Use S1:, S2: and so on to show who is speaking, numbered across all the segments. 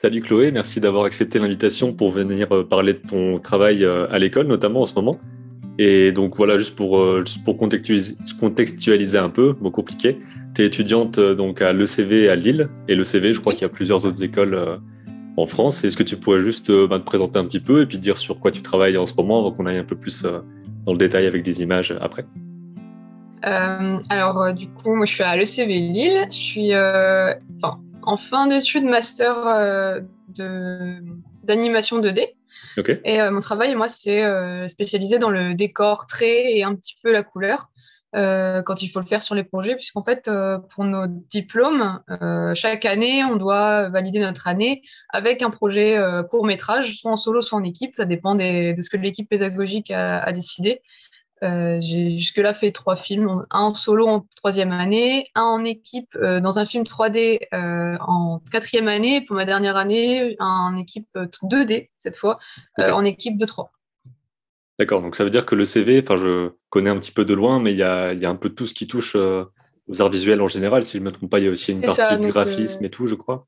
S1: Salut Chloé, merci d'avoir accepté l'invitation pour venir euh, parler de ton travail euh, à l'école, notamment en ce moment. Et donc voilà, juste pour, euh, juste pour contextualiser, contextualiser, un peu, mot compliqué, tu es étudiante donc à l'ECV à Lille, et l'ECV, je crois qu'il y a plusieurs autres écoles en France. Est-ce que tu pourrais juste bah, te présenter un petit peu et puis dire sur quoi tu travailles en ce moment avant qu'on aille un peu plus dans le détail avec des images après?
S2: Alors du coup, moi je suis à l'ECV Lille, je suis enfin, en fin d'études master euh, d'animation 2D. Et euh, mon travail, moi, c'est euh, spécialisé dans le décor, trait et un petit peu la couleur. quand il faut le faire sur les projets, puisqu'en fait, pour nos diplômes, chaque année, on doit valider notre année avec un projet court métrage, soit en solo, soit en équipe. Ça dépend de ce que l'équipe pédagogique a, décidé. Euh, j'ai jusque-là fait trois films, un en solo en troisième année, un en équipe euh, dans un film 3D euh, en quatrième année, pour ma dernière année, un en équipe 2D cette fois, en équipe de trois.
S1: D'accord, donc ça veut dire que le CV, enfin je connais un petit peu de loin, mais il y a, y a, un peu de tout ce qui touche aux arts visuels en général. Si je ne me trompe pas, il y a aussi une partie du graphisme et tout, je crois.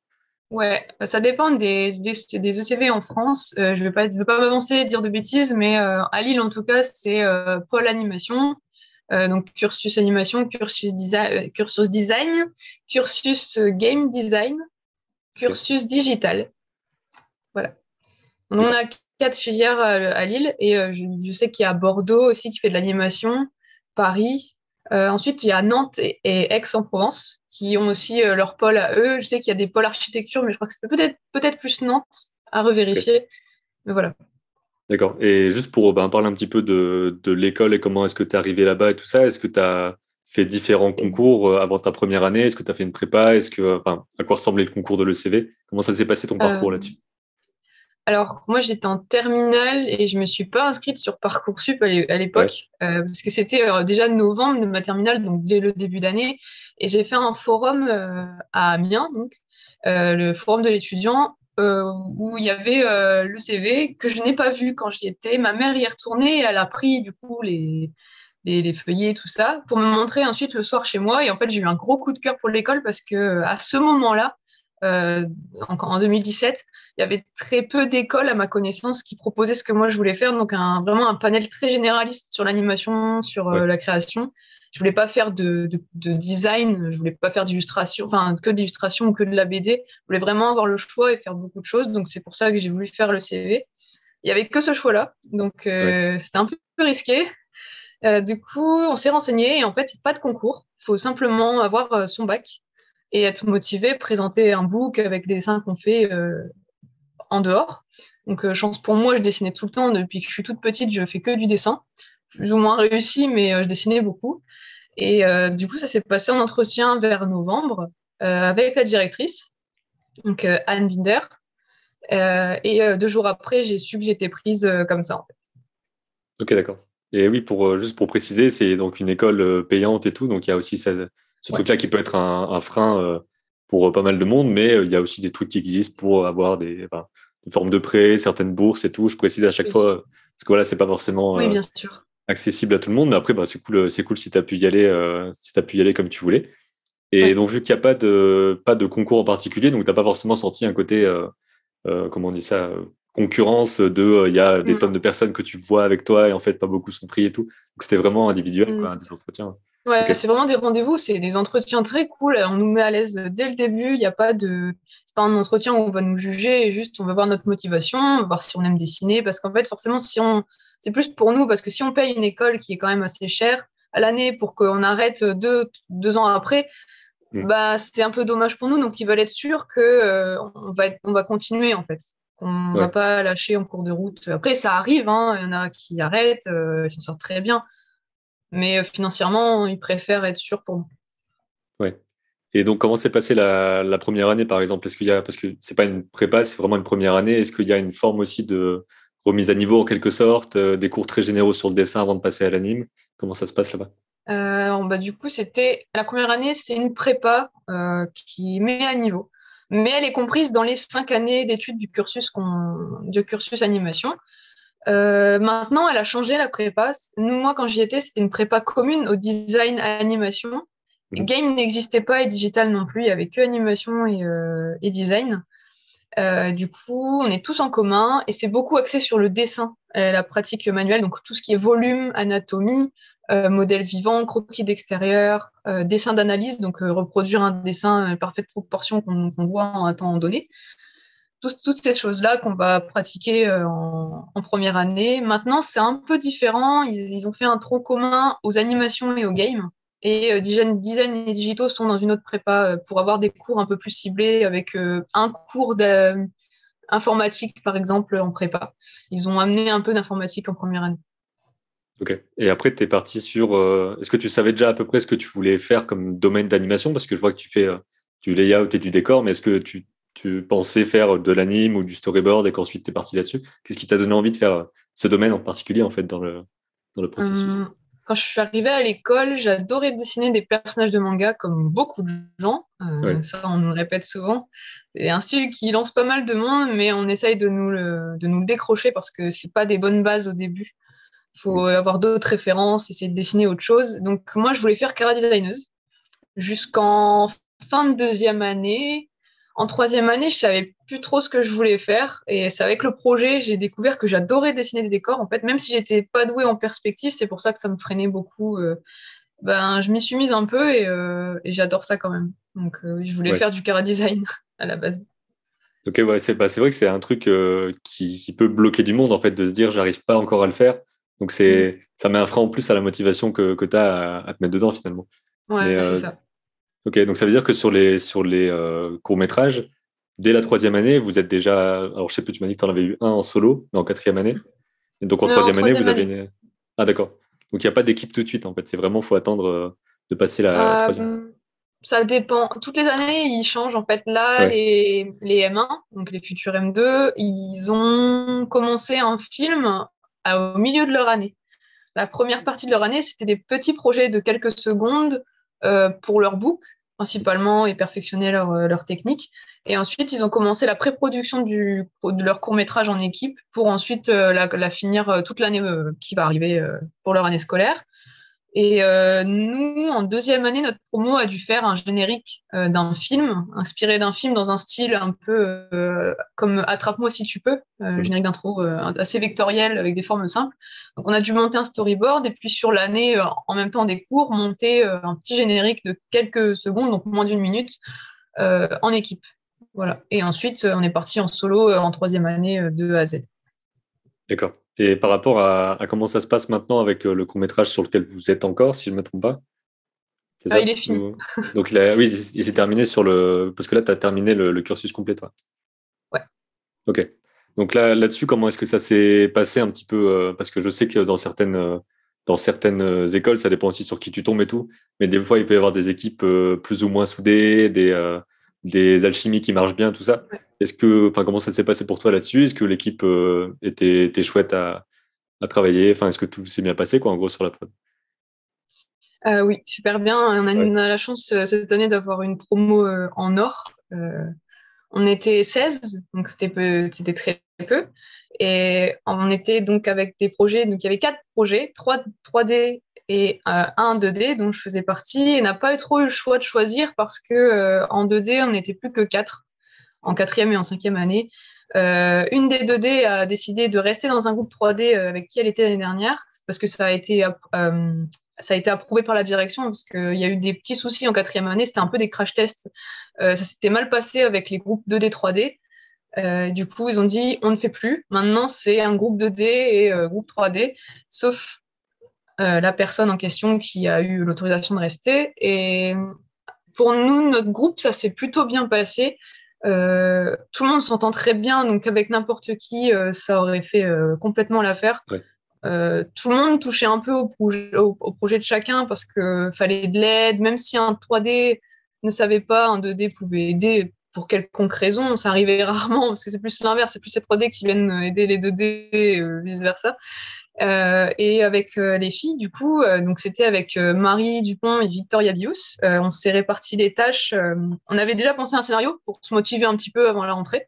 S2: Ouais, ça dépend des, des, ECV en France. Euh, je ne vais pas, pas m'avancer, dire de bêtises, mais euh, à Lille, en tout cas, c'est euh, pôle animation, donc cursus animation, cursus, design, cursus design, cursus game design, cursus digital. Voilà. On a quatre filières à, Lille et je, je, sais qu'il y a Bordeaux aussi qui fait de l'animation, Paris, euh, ensuite, il y a Nantes et, Aix-en-Provence qui ont aussi euh, leur pôle à eux. Je sais qu'il y a des pôles architecture, mais je crois que c'était peut-être peut plus Nantes à revérifier. Mais voilà.
S1: D'accord. Et juste pour ben, parler un petit peu de, de l'école et comment est-ce que tu es arrivé là-bas et tout ça, est-ce que tu as fait différents concours euh, avant ta première année? Est-ce que tu as fait une prépa? Est-ce que, enfin, à quoi ressemblait le concours de l'ECV Comment ça s'est passé ton parcours là-dessus?
S2: Alors, moi, j'étais en terminale et je me suis pas inscrite sur Parcoursup à l'époque, euh, parce que c'était euh, déjà novembre de ma terminale, donc dès le début d'année. Et j'ai fait un forum euh, à Amiens, donc, le forum de l'étudiant, où il y avait le CV que je n'ai pas vu quand j'y étais. Ma mère y est retournée, elle a pris du coup les, les, les, feuillets, tout ça, pour me montrer ensuite le soir chez moi. Et en fait, j'ai eu un gros coup de cœur pour l'école parce que à ce moment-là, euh, en, 2017, il y avait très peu d'écoles à ma connaissance qui proposaient ce que moi je voulais faire, donc un, vraiment un panel très généraliste sur l'animation, sur euh, la création. Je voulais pas faire de, design, je voulais pas faire d'illustration, enfin que d'illustration ou que de la BD. Je voulais vraiment avoir le choix et faire beaucoup de choses, donc c'est pour ça que j'ai voulu faire le CV. Il y avait que ce choix-là, donc euh, c'était un peu risqué. du coup, on s'est renseigné et en fait, pas de concours. Il faut simplement avoir son bac et être motivé, présenter un book avec des dessins qu'on fait euh, en dehors. Donc, euh, chance pour moi, je dessinais tout le temps. Depuis que je suis toute petite, je fais que du dessin. Plus ou moins réussi, mais euh, je dessinais beaucoup. Et du coup, ça s'est passé en entretien vers novembre avec la directrice, donc Anne Binder. et deux jours après, j'ai su que j'étais prise comme ça, en fait.
S1: Ok, d'accord. Et oui, pour, juste pour préciser, c'est donc une école payante et tout, donc il y a aussi cette, ce truc-là qui peut être un, frein euh, pour euh, pas mal de monde, mais euh, il y a aussi des trucs qui existent pour avoir des, formes de prêts, certaines bourses et tout. Je précise à chaque fois, parce que voilà, c'est pas forcément accessible à tout le monde, mais après, bah, c'est cool, c'est cool si tu as pu y aller, si as pu y aller comme tu voulais. Et donc, vu qu'il n'y a pas de, pas de concours en particulier, donc tu n'as pas forcément sorti un côté, comment on dit ça, concurrence de, il y a des mm. tonnes de personnes que tu vois avec toi et en fait, pas beaucoup sont pris et tout. Donc, c'était vraiment individuel, mm. quoi, des entretiens.
S2: Ouais, c'est vraiment des rendez-vous, c'est des entretiens très cool. On nous met à l'aise dès le début. Il n'y a pas de, c'est pas un entretien où on va nous juger. Juste, on va voir notre motivation, voir si on aime dessiner. Parce qu'en fait, forcément, si on, c'est plus pour nous parce que si on paye une école qui est quand même assez chère à l'année pour qu'on arrête deux, deux ans après, mm. bah c'est un peu dommage pour nous. Donc, ils veulent être sûrs que euh, on va, on va continuer en fait. On ne va pas lâcher en cours de route. Après, ça arrive. Hein. Il y en a qui arrêtent, euh, ils s'en sortent très bien. Mais euh, financièrement, ils préfèrent être sûrs pour nous.
S1: Oui. Et donc, comment s'est passée la, première année, par exemple? Est-ce qu'il y a, parce que c'est pas une prépa, c'est vraiment une première année. Est-ce qu'il y a une forme aussi de remise à niveau en quelque sorte, euh, des cours très généraux sur le dessin avant de passer à l'anime? Comment ça se passe là-bas?
S2: Euh, bah, du coup, c'était la première année, c'est une prépa qui met à niveau, mais elle est comprise dans les cinq années d'études du cursus, du cursus animation. Euh, maintenant, elle a changé la prépa. Nous, moi, quand j'y étais, c'était une prépa commune au design animation. Mhm. Game n'existait pas et digital non plus. Il y avait que animation et, euh, design. du coup, on est tous en commun et c'est beaucoup axé sur le dessin, la pratique manuelle, donc tout ce qui est volume, anatomie, modèle vivant, croquis d'extérieur, dessin d'analyse, donc reproduire un dessin parfaite proportion qu'on voit en un temps donné toutes ces choses-là qu'on va pratiquer euh, en, première année. Maintenant, c'est un peu différent. Ils, ont fait un tronc commun aux animations et aux games. Et euh, design, et digitaux sont dans une autre prépa euh, pour avoir des cours un peu plus ciblés avec un cours d'informatique, par exemple, en prépa. Ils ont amené un peu d'informatique en première année.
S1: Ok. Et après, tu es parti sur. Est-ce que tu savais déjà à peu près ce que tu voulais faire comme domaine d'animation? Parce que je vois que tu fais du layout et du décor, mais est-ce que tu tu pensais faire de l'anime ou du storyboard et qu'ensuite tu es parti là-dessus? Qu'est-ce qui t'a donné envie de faire ce domaine en particulier en fait dans le, dans le processus? Hum,
S2: Quand je suis arrivée à l'école, j'adorais dessiner des personnages de manga comme beaucoup de gens. Euh, ça, on nous le répète souvent. C'est un style qui lance pas mal de monde, mais on essaye de nous le, de nous décrocher parce que c'est pas des bonnes bases au début. Il faut avoir d'autres références, essayer de dessiner autre chose. Donc moi, je voulais faire cara designeuse jusqu'en fin de deuxième année en troisième année, je savais plus trop ce que je voulais faire. Et c'est avec le projet, j'ai découvert que j'adorais dessiner des décors. En fait, même si j'étais pas douée en perspective, c'est pour ça que ça me freinait beaucoup. Euh, ben, je m'y suis mise un peu et, euh, j'adore ça quand même. Donc, euh, je voulais faire du cara design à la base.
S1: Ok, ouais, c'est bah, vrai que c'est un truc qui, peut bloquer du monde, en fait, de se dire j'arrive pas encore à le faire. Donc, c'est mm. ça met un frein en plus à la motivation que, que tu as à, te mettre dedans, finalement.
S2: Ouais, c'est ça.
S1: Ok, donc ça veut dire que sur les, sur les euh, courts-métrages, dès la troisième année, vous êtes déjà. Alors, je sais plus, tu m'as dit que tu en avais eu un en solo, mais en quatrième année. Et donc, en troisième, année, vous avez une. Ah, d'accord. Donc, il n'y a pas d'équipe tout de suite, en fait. C'est vraiment, il faut attendre euh, de passer la, euh, troisième.
S2: Ça dépend. Toutes les années, ils changent. En fait, là, les, les M1, donc les futurs M2, ils ont commencé un film au milieu de leur année. La première partie de leur année, c'était des petits projets de quelques secondes euh, pour leur book principalement et perfectionner leur, euh, leur, technique. Et ensuite, ils ont commencé la pré-production de leur court métrage en équipe pour ensuite euh, la, finir toute l'année qui va arriver pour leur année scolaire. Et euh, nous, en deuxième année, notre promo a dû faire un générique euh, d'un film, inspiré d'un film dans un style un peu euh, comme Attrape-moi si tu peux, mm. générique d'intro assez vectoriel avec des formes simples. Donc on a dû monter un storyboard et puis sur l'année, en même temps des cours, monter un petit générique de quelques secondes, donc moins d'une minute, en équipe. Voilà. Et ensuite, on est parti en solo en troisième année de A à Z.
S1: D'accord. Et par rapport à, comment ça se passe maintenant avec euh, le court métrage sur lequel vous êtes encore, si je ne me trompe pas
S2: ah, Il est fini.
S1: Donc, il a, oui, il s'est terminé sur le. Parce que là, tu as terminé le, cursus complet, toi.
S2: Ouais.
S1: Ok. Donc là, là-dessus, comment est-ce que ça s'est passé un petit peu euh, Parce que je sais que dans certaines, euh, dans certaines écoles, ça dépend aussi sur qui tu tombes et tout. Mais des fois, il peut y avoir des équipes plus ou moins soudées, des, des alchimies qui marchent bien, tout ça. Est-ce que, enfin, comment ça s'est passé pour toi là-dessus? Est-ce que l'équipe euh, était, était, chouette à, à travailler? Enfin, est-ce que tout s'est bien passé, quoi, en gros, sur la prod?
S2: Euh, Oui, super bien. On a, la chance euh, cette année d'avoir une promo en or. on était 16, donc c'était très peu. Et on était donc avec des projets, donc il y avait quatre projets, 3, 3D et un 2D dont je faisais partie et n'a pas eu trop le choix de choisir parce que en 2D on n'était plus que quatre en quatrième et en cinquième année. Euh, une des 2D a décidé de rester dans un groupe 3D euh, avec qui elle était l'année dernière, parce que ça a été, euh, ça a été approuvé par la direction, parce qu'il y a eu des petits soucis en quatrième année, c'était un peu des crash tests. ça s'était mal passé avec les groupes 2D, 3D. du coup, ils ont dit on ne fait plus. Maintenant, c'est un groupe 2D et groupe 3D, sauf la personne en question qui a eu l'autorisation de rester. Et pour nous, notre groupe, ça s'est plutôt bien passé. Euh, tout le monde s'entend très bien, donc avec n'importe qui, euh, ça aurait fait euh, complètement l'affaire. tout le monde touchait un peu au projet, au, projet de chacun parce qu'il fallait de l'aide, même si un 3D ne savait pas, un 2D pouvait aider pour quelconque raison. Ça arrivait rarement parce que c'est plus l'inverse, c'est plus ces 3D qui viennent aider les 2D, vice versa. Euh, et avec euh, les filles, du coup, euh, donc c'était avec Marie Dupont et Victoria Bius. on s'est réparti les tâches. on avait déjà pensé un scénario pour se motiver un petit peu avant la rentrée.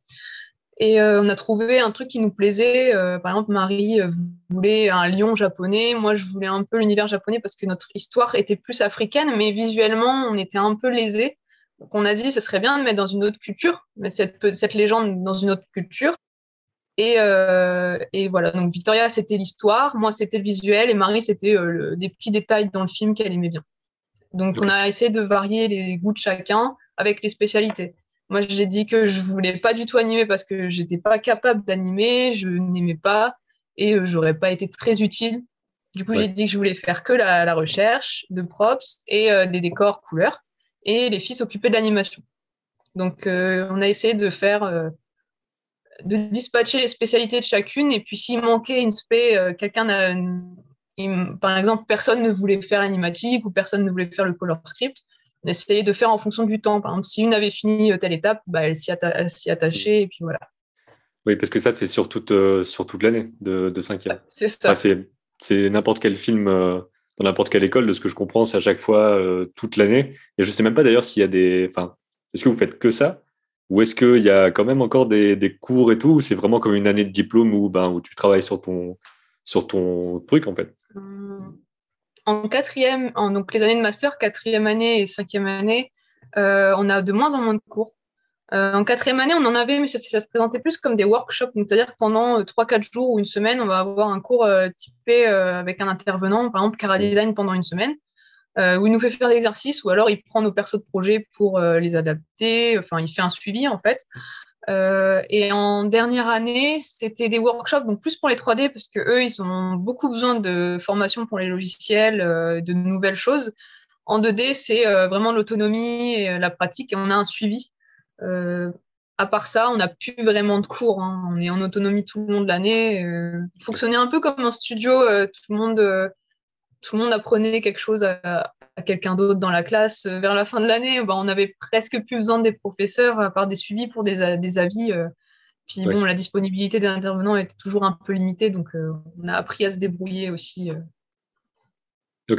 S2: Et on a trouvé un truc qui nous plaisait. par exemple, Marie voulait un lion japonais. Moi, je voulais un peu l'univers japonais parce que notre histoire était plus africaine, mais visuellement, on était un peu lésés. qu'on a dit, ce serait bien de mettre dans une autre culture, mettre cette légende dans une autre culture. Et, euh, et voilà, donc Victoria, c'était l'histoire, moi, c'était le visuel, et Marie, c'était euh, des petits détails dans le film qu'elle aimait bien. Donc, on a essayé de varier les goûts de chacun avec les spécialités. Moi, j'ai dit que je voulais pas du tout animer parce que j'étais pas capable d'animer, je n'aimais pas et euh, j'aurais pas été très utile. Du coup, j'ai dit que je voulais faire que la, la recherche de props et euh, des décors couleurs et les filles s'occupaient de l'animation. Donc, on a essayé de faire, de dispatcher les spécialités de chacune et puis s'il manquait une spé, euh, quelqu'un a, par exemple, personne ne voulait faire l'animatique ou personne ne voulait faire le color script, on essayait de faire en fonction du temps. Par exemple, si une avait fini telle étape, bah, elle s'y atta attachait et puis voilà.
S1: Oui, parce que ça, c'est sur toute, euh, sur toute l'année de, de cinquième.
S2: c'est ça.
S1: c'est n'importe quel film euh, dans n'importe quelle école, de ce que je comprends, c'est à chaque fois euh, toute l'année. Et je sais même pas d'ailleurs s'il y a des. Enfin, est-ce que vous faites que ça? Ou est-ce qu'il y a quand même encore des, cours et tout Ou c'est vraiment comme une année de diplôme où, ben, où tu travailles sur ton, sur ton truc en fait?
S2: Hum, En quatrième, donc les années de master, quatrième année et cinquième année, euh, on a de moins en moins de cours. Euh, en quatrième année, on en avait, mais ça, se présentait plus comme des workshops. C'est-à-dire pendant euh, 3-4 jours ou une semaine, on va avoir un cours euh, typé euh, avec un intervenant, par exemple Cara Design pendant une semaine, euh, où il nous fait faire des exercices ou alors il prend nos persos de projet pour euh, les adapter. Enfin, il fait un suivi en fait. Euh, et en dernière année, c'était des workshops, donc plus pour les 3D, parce que eux, ils ont beaucoup besoin de formation pour les logiciels, euh, de nouvelles choses. En 2D, c'est euh, vraiment l'autonomie et euh, la pratique, et on a un suivi. À part ça, on n'a plus vraiment de cours. Hein. On est en autonomie tout le long de l'année. Fonctionnait un peu comme un studio. tout le monde, tout le monde apprenait quelque chose à, à quelqu'un d'autre dans la classe. Euh, Vers la fin de l'année, ben, on avait presque plus besoin des professeurs, à part des suivis pour des, avis. euh. Puis
S1: Oui.
S2: bon, la disponibilité des intervenants était toujours un peu limitée, donc euh, on a appris à se débrouiller aussi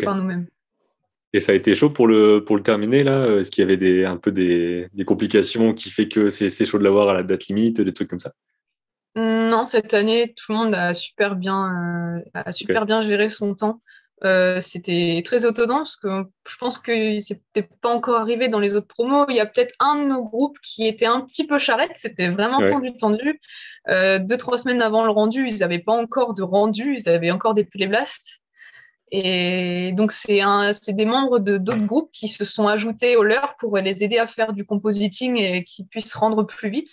S2: par nous-mêmes.
S1: Et ça a été chaud pour le, pour le terminer là Est-ce qu'il y avait des, un peu des, des complications qui fait que c'est c'est chaud de l'avoir à la date limite, des trucs comme ça?
S2: Non, cette année, tout le monde a super bien, euh, a super bien géré son temps. Euh, c'était très autonome parce que je pense que c'était pas encore arrivé dans les autres promos. Il y a peut-être un de nos groupes qui était un petit peu charrette. C'était vraiment
S1: Ouais.
S2: tendu, tendu. Euh, deux, trois semaines avant le rendu, ils n'avaient pas encore de rendu. Ils avaient encore des playblasts. Et donc, c'est des membres de d'autres groupes qui se sont ajoutés au leur pour les aider à faire du compositing et qu'ils puissent rendre plus vite.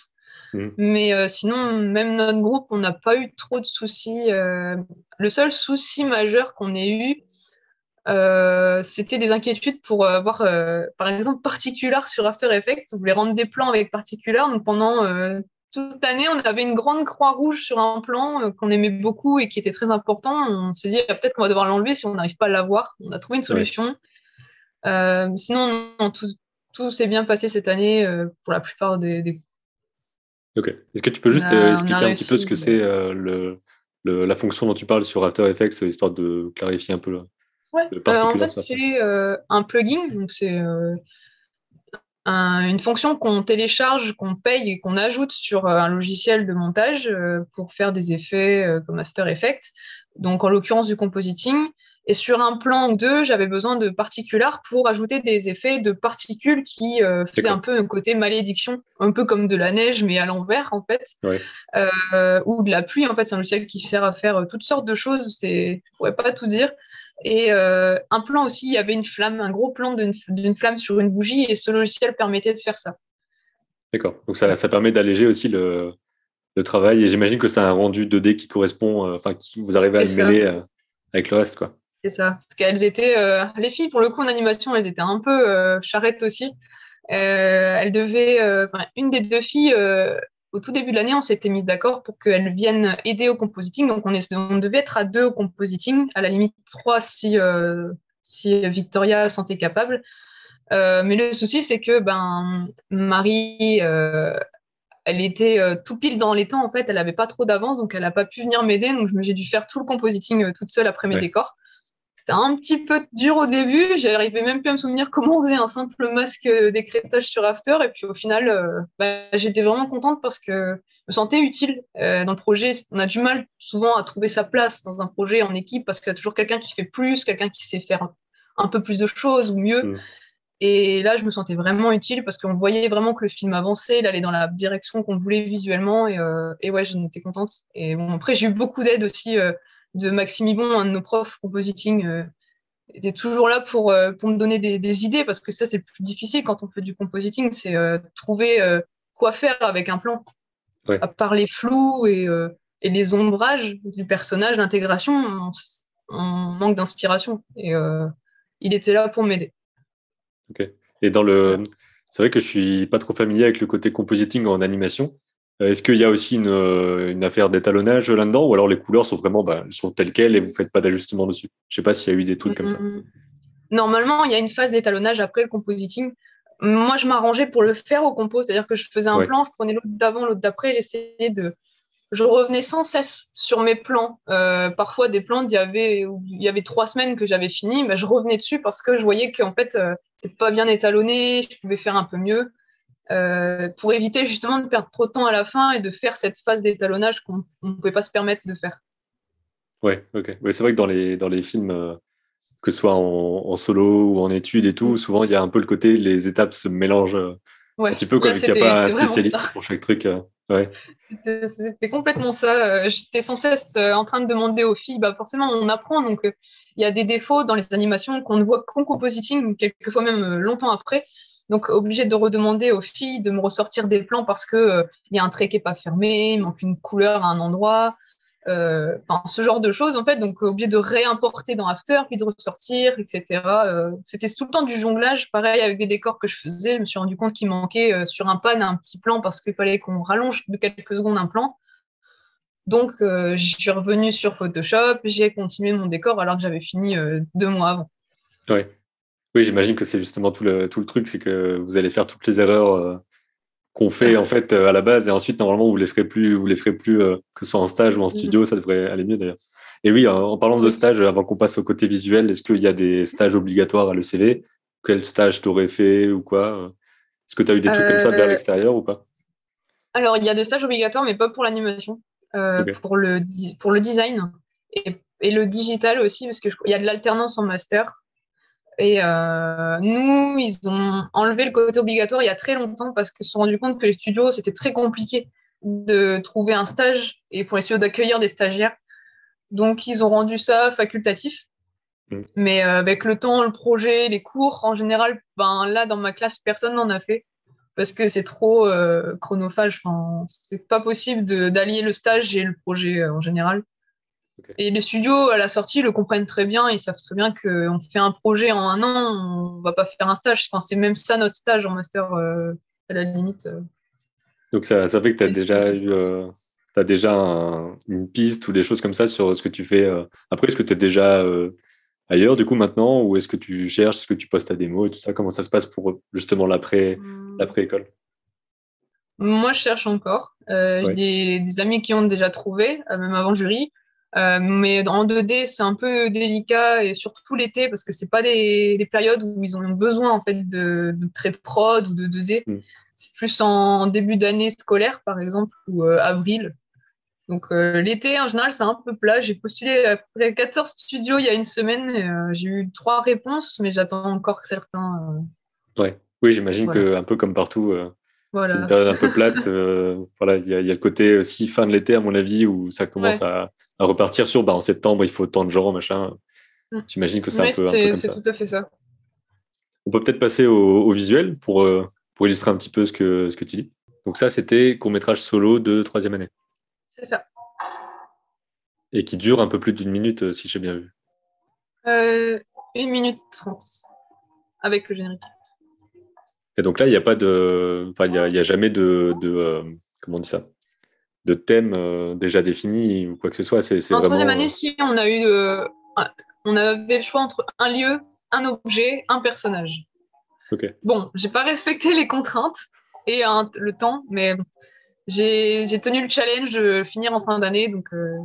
S1: Mhm.
S2: Mais euh, sinon, même notre groupe, on n'a pas eu trop de soucis. euh. Le seul souci majeur qu'on ait eu, euh, c'était des inquiétudes pour avoir, par exemple, Particular sur After Effects. On voulait rendre des plans avec Particular. Donc pendant toute l'année, on avait une grande croix rouge sur un plan qu'on aimait beaucoup et qui était très important. On s'est dit, ah, peut-être qu'on va devoir l'enlever si on n'arrive pas à l'avoir. On a trouvé une solution. Sinon, non, tout, tout s'est bien passé cette année pour la plupart des, des
S1: Ok. Est-ce que tu peux juste euh, expliquer un petit peu ce que c'est euh, le, le- la fonction dont tu parles sur After Effects, histoire de clarifier un peu là.
S2: Ouais,
S1: Le
S2: euh, en fait, c'est euh, un plugin, donc c'est euh, un- une fonction qu'on télécharge, qu'on paye et qu'on ajoute sur euh, un logiciel de montage euh, pour faire des effets euh, comme After Effects, donc en l'occurrence du compositing. Et sur un plan ou deux, j'avais besoin de particular pour ajouter des effets de particules qui euh, faisaient un peu un côté malédiction, un peu comme de la neige mais à l'envers en fait,
S1: Ouais.
S2: Euh, ou de la pluie. En fait, c'est un logiciel qui sert à faire euh, toutes sortes de choses. Je pourrais pas tout dire. Et euh, un plan aussi, il y avait une flamme, un gros plan d'une flamme sur une bougie, et ce logiciel permettait de faire ça.
S1: D'accord. Donc ça, ça permet d'alléger aussi le, le travail. Et j'imagine que c'est un rendu 2D qui correspond, enfin, qui vous arrivez à le mêler avec le reste, quoi.
S2: C'est ça. Parce qu'elles étaient, euh, les filles, pour le coup, en animation, elles étaient un peu euh, charrettes aussi. Euh, elles devaient, euh, une des deux filles, au tout début de l'année, on s'était mis d'accord pour qu'elles viennent aider au compositing. Donc, on, est, on devait être à deux au compositing, à la limite trois si, si Victoria sentait capable. Mais le souci, c'est que ben, Marie, elle était euh, tout pile dans les temps, en fait. Elle n'avait pas trop d'avance, donc elle n'a pas pu venir m'aider. Donc, j'ai dû faire tout le compositing euh, toute seule après mes
S1: Ouais.
S2: décors. C'était un petit peu dur au début. J'arrivais même plus à me souvenir comment on faisait un simple masque d'écrétage sur After. Et puis au final, euh, bah, j'étais vraiment contente parce que je me sentais utile euh, dans le projet. On a du mal souvent à trouver sa place dans un projet en équipe parce qu'il y a toujours quelqu'un qui fait plus, quelqu'un qui sait faire un, un peu plus de choses ou mieux.
S1: Mm.
S2: Et là, je me sentais vraiment utile parce qu'on voyait vraiment que le film avançait, il allait dans la direction qu'on voulait visuellement. Et, euh, et ouais, j'en étais contente. Et bon, après, j'ai eu beaucoup d'aide aussi de Maxime Ibon, un de nos profs compositing. Euh, était toujours là pour, euh, pour me donner des, des, idées parce que ça, c'est le plus difficile quand on fait du compositing, c'est euh, trouver quoi faire avec un plan.
S1: Ouais.
S2: À part les flous et, et les ombrages du personnage, l'intégration, on, on, manque d'inspiration. Et il était là pour m'aider.
S1: Ok. Et dans le, c'est vrai que je suis pas trop familier avec le côté compositing en animation. Euh, est-ce qu'il y a aussi une, euh, une affaire d'étalonnage là-dedans ou alors les couleurs sont vraiment bah, sont telles quelles et vous faites pas d'ajustement dessus? Je sais pas s'il y a eu des trucs comme ça.
S2: Mm-hmm. Normalement, il y a une phase d'étalonnage après le compositing. Moi, je m'arrangeais pour le faire au compo, c'est-à-dire que je faisais un
S1: Ouais.
S2: plan, je prenais l'autre d'avant, l'autre d'après, j'essayais de. Je revenais sans cesse sur mes plans. Euh, parfois, des plans, il y avait, où il y avait trois semaines que j'avais fini, mais je revenais dessus parce que je voyais qu'en fait, euh, c'était pas bien étalonné, je pouvais faire un peu mieux. Euh, pour éviter justement de perdre trop de temps à la fin et de faire cette phase d'étalonnage qu'on ne pouvait pas se permettre de faire.
S1: Ouais, ok. Ouais, c'est vrai que dans les, dans les films, euh, que ce soit en, en solo ou en études et tout,
S2: Mm.
S1: souvent il y a un peu le côté, les étapes se mélangent euh,
S2: Ouais.
S1: un petit peu, quoi, vu qu'il n'y a pas un spécialiste pour chaque truc. ouais,
S2: C'était- complètement ça. J'étais sans cesse en train de demander aux filles, bah forcément on apprend, donc il y a des défauts dans les animations qu'on ne voit qu'en compositing, quelquefois même longtemps après. Donc obligé de redemander aux filles de me ressortir des plans parce que euh, y a un trait qui est pas fermé, il manque une couleur à un endroit, euh, ce genre de choses en fait. Donc obligé de réimporter dans After puis de ressortir, etc. Euh, C'était tout le temps du jonglage, pareil avec des décors que je faisais. Je me suis rendu compte qu'il manquait sur un pan un petit plan parce qu'il fallait qu'on rallonge de quelques secondes un plan. Donc, je suis revenue sur Photoshop, j'ai continué mon décor alors que j'avais fini deux mois avant.
S1: ouais. Oui, j'imagine que c'est justement tout le, tout le truc, c'est que vous allez faire toutes les erreurs euh, qu'on fait en fait euh, à la base. Et ensuite normalement vous les ferez plus, vous les ferez plus euh, que ce soit en stage ou en studio, ça devrait aller mieux d'ailleurs. Et oui, en, parlant de stage, avant qu'on passe au côté visuel, est-ce qu'il y a des stages obligatoires à l'ECV Quel stage t'aurais fait ou quoi? Est-ce que tu as eu des trucs comme ça vers l'extérieur ou pas?
S2: Alors, il y a des stages obligatoires, mais pas pour l'animation, pour, le, pour le design et, et le digital aussi, parce qu'il y a de l'alternance en master. Et euh, nous, ils ont enlevé le côté obligatoire il y a très longtemps parce qu'ils se sont rendus compte que les studios, c'était très compliqué de trouver un stage et pour les studios d'accueillir des stagiaires. Donc, ils ont rendu ça facultatif.
S1: Mm.
S2: Mais euh, avec le temps, le projet, les cours, en général, ben, là, dans ma classe, personne n'en a fait parce que c'est trop euh, chronophage. Enfin, c'est pas possible d'allier le stage et le projet euh, en général. Et les studios à la sortie le comprennent très bien. Ils savent très bien qu'on fait un projet en un an, on va pas faire un stage. Enfin, c'est même ça notre stage en master euh, à la limite. euh.
S1: Donc ça, ça fait que tu as déjà eu euh, t'as déjà un- une piste ou des choses comme ça sur ce que tu fais. Après, est-ce que tu es déjà ailleurs du coup maintenant? Ou est-ce que tu cherches, est-ce que tu postes ta démo et tout ça? Comment ça se passe pour justement l'après l'après école
S2: Moi, je cherche encore.
S1: Ouais.
S2: J'ai des, des amis qui ont déjà trouvé, même avant jury. Euh, mais en 2D, c'est un peu délicat et surtout l'été parce que c'est pas des, des périodes où ils ont besoin en fait de, de pré-prod ou de 2D.
S1: Mm.
S2: C'est plus en début d'année scolaire, par exemple, ou euh, avril. Donc euh, l'été, en général, c'est un peu plat. J'ai postulé après 14 studios il y a une semaine. J'ai eu trois réponses, mais j'attends encore certains.
S1: Ouais. Oui, j'imagine
S2: Voilà.
S1: que un peu comme partout, euh, c'est une période un peu plate. euh, voilà, il y, a- il y a le côté aussi fin de l'été à mon avis où ça commence
S2: Ouais.
S1: à, à repartir sur bah, en septembre il faut tant de gens machin.
S2: Mm.
S1: J'imagine que c'est un peu, un peu
S2: c'est
S1: comme
S2: c'est
S1: ça.
S2: tout à fait ça.
S1: On peut peut-être passer au, au visuel pour, euh, pour illustrer un petit peu ce que, ce que tu dis. Donc ça, c'était court-métrage solo de troisième année
S2: C'est ça.
S1: et qui dure un peu plus d'une minute, euh, si j'ai bien vu.
S2: Euh, 1 minute 30 avec le générique.
S1: Et donc là, il n'y a pas de, enfin, il y a, il y a jamais de, de euh, comment on dit ça, de thème euh, déjà défini ou quoi que ce soit. C'est
S2: En troisième
S1: euh,
S2: année, si on a eu, euh, on avait le choix entre un lieu, un objet, un personnage.
S1: Ok.
S2: Bon, j'ai pas respecté les contraintes et le temps, mais j'ai j'ai tenu le challenge de finir en fin d'année, donc euh,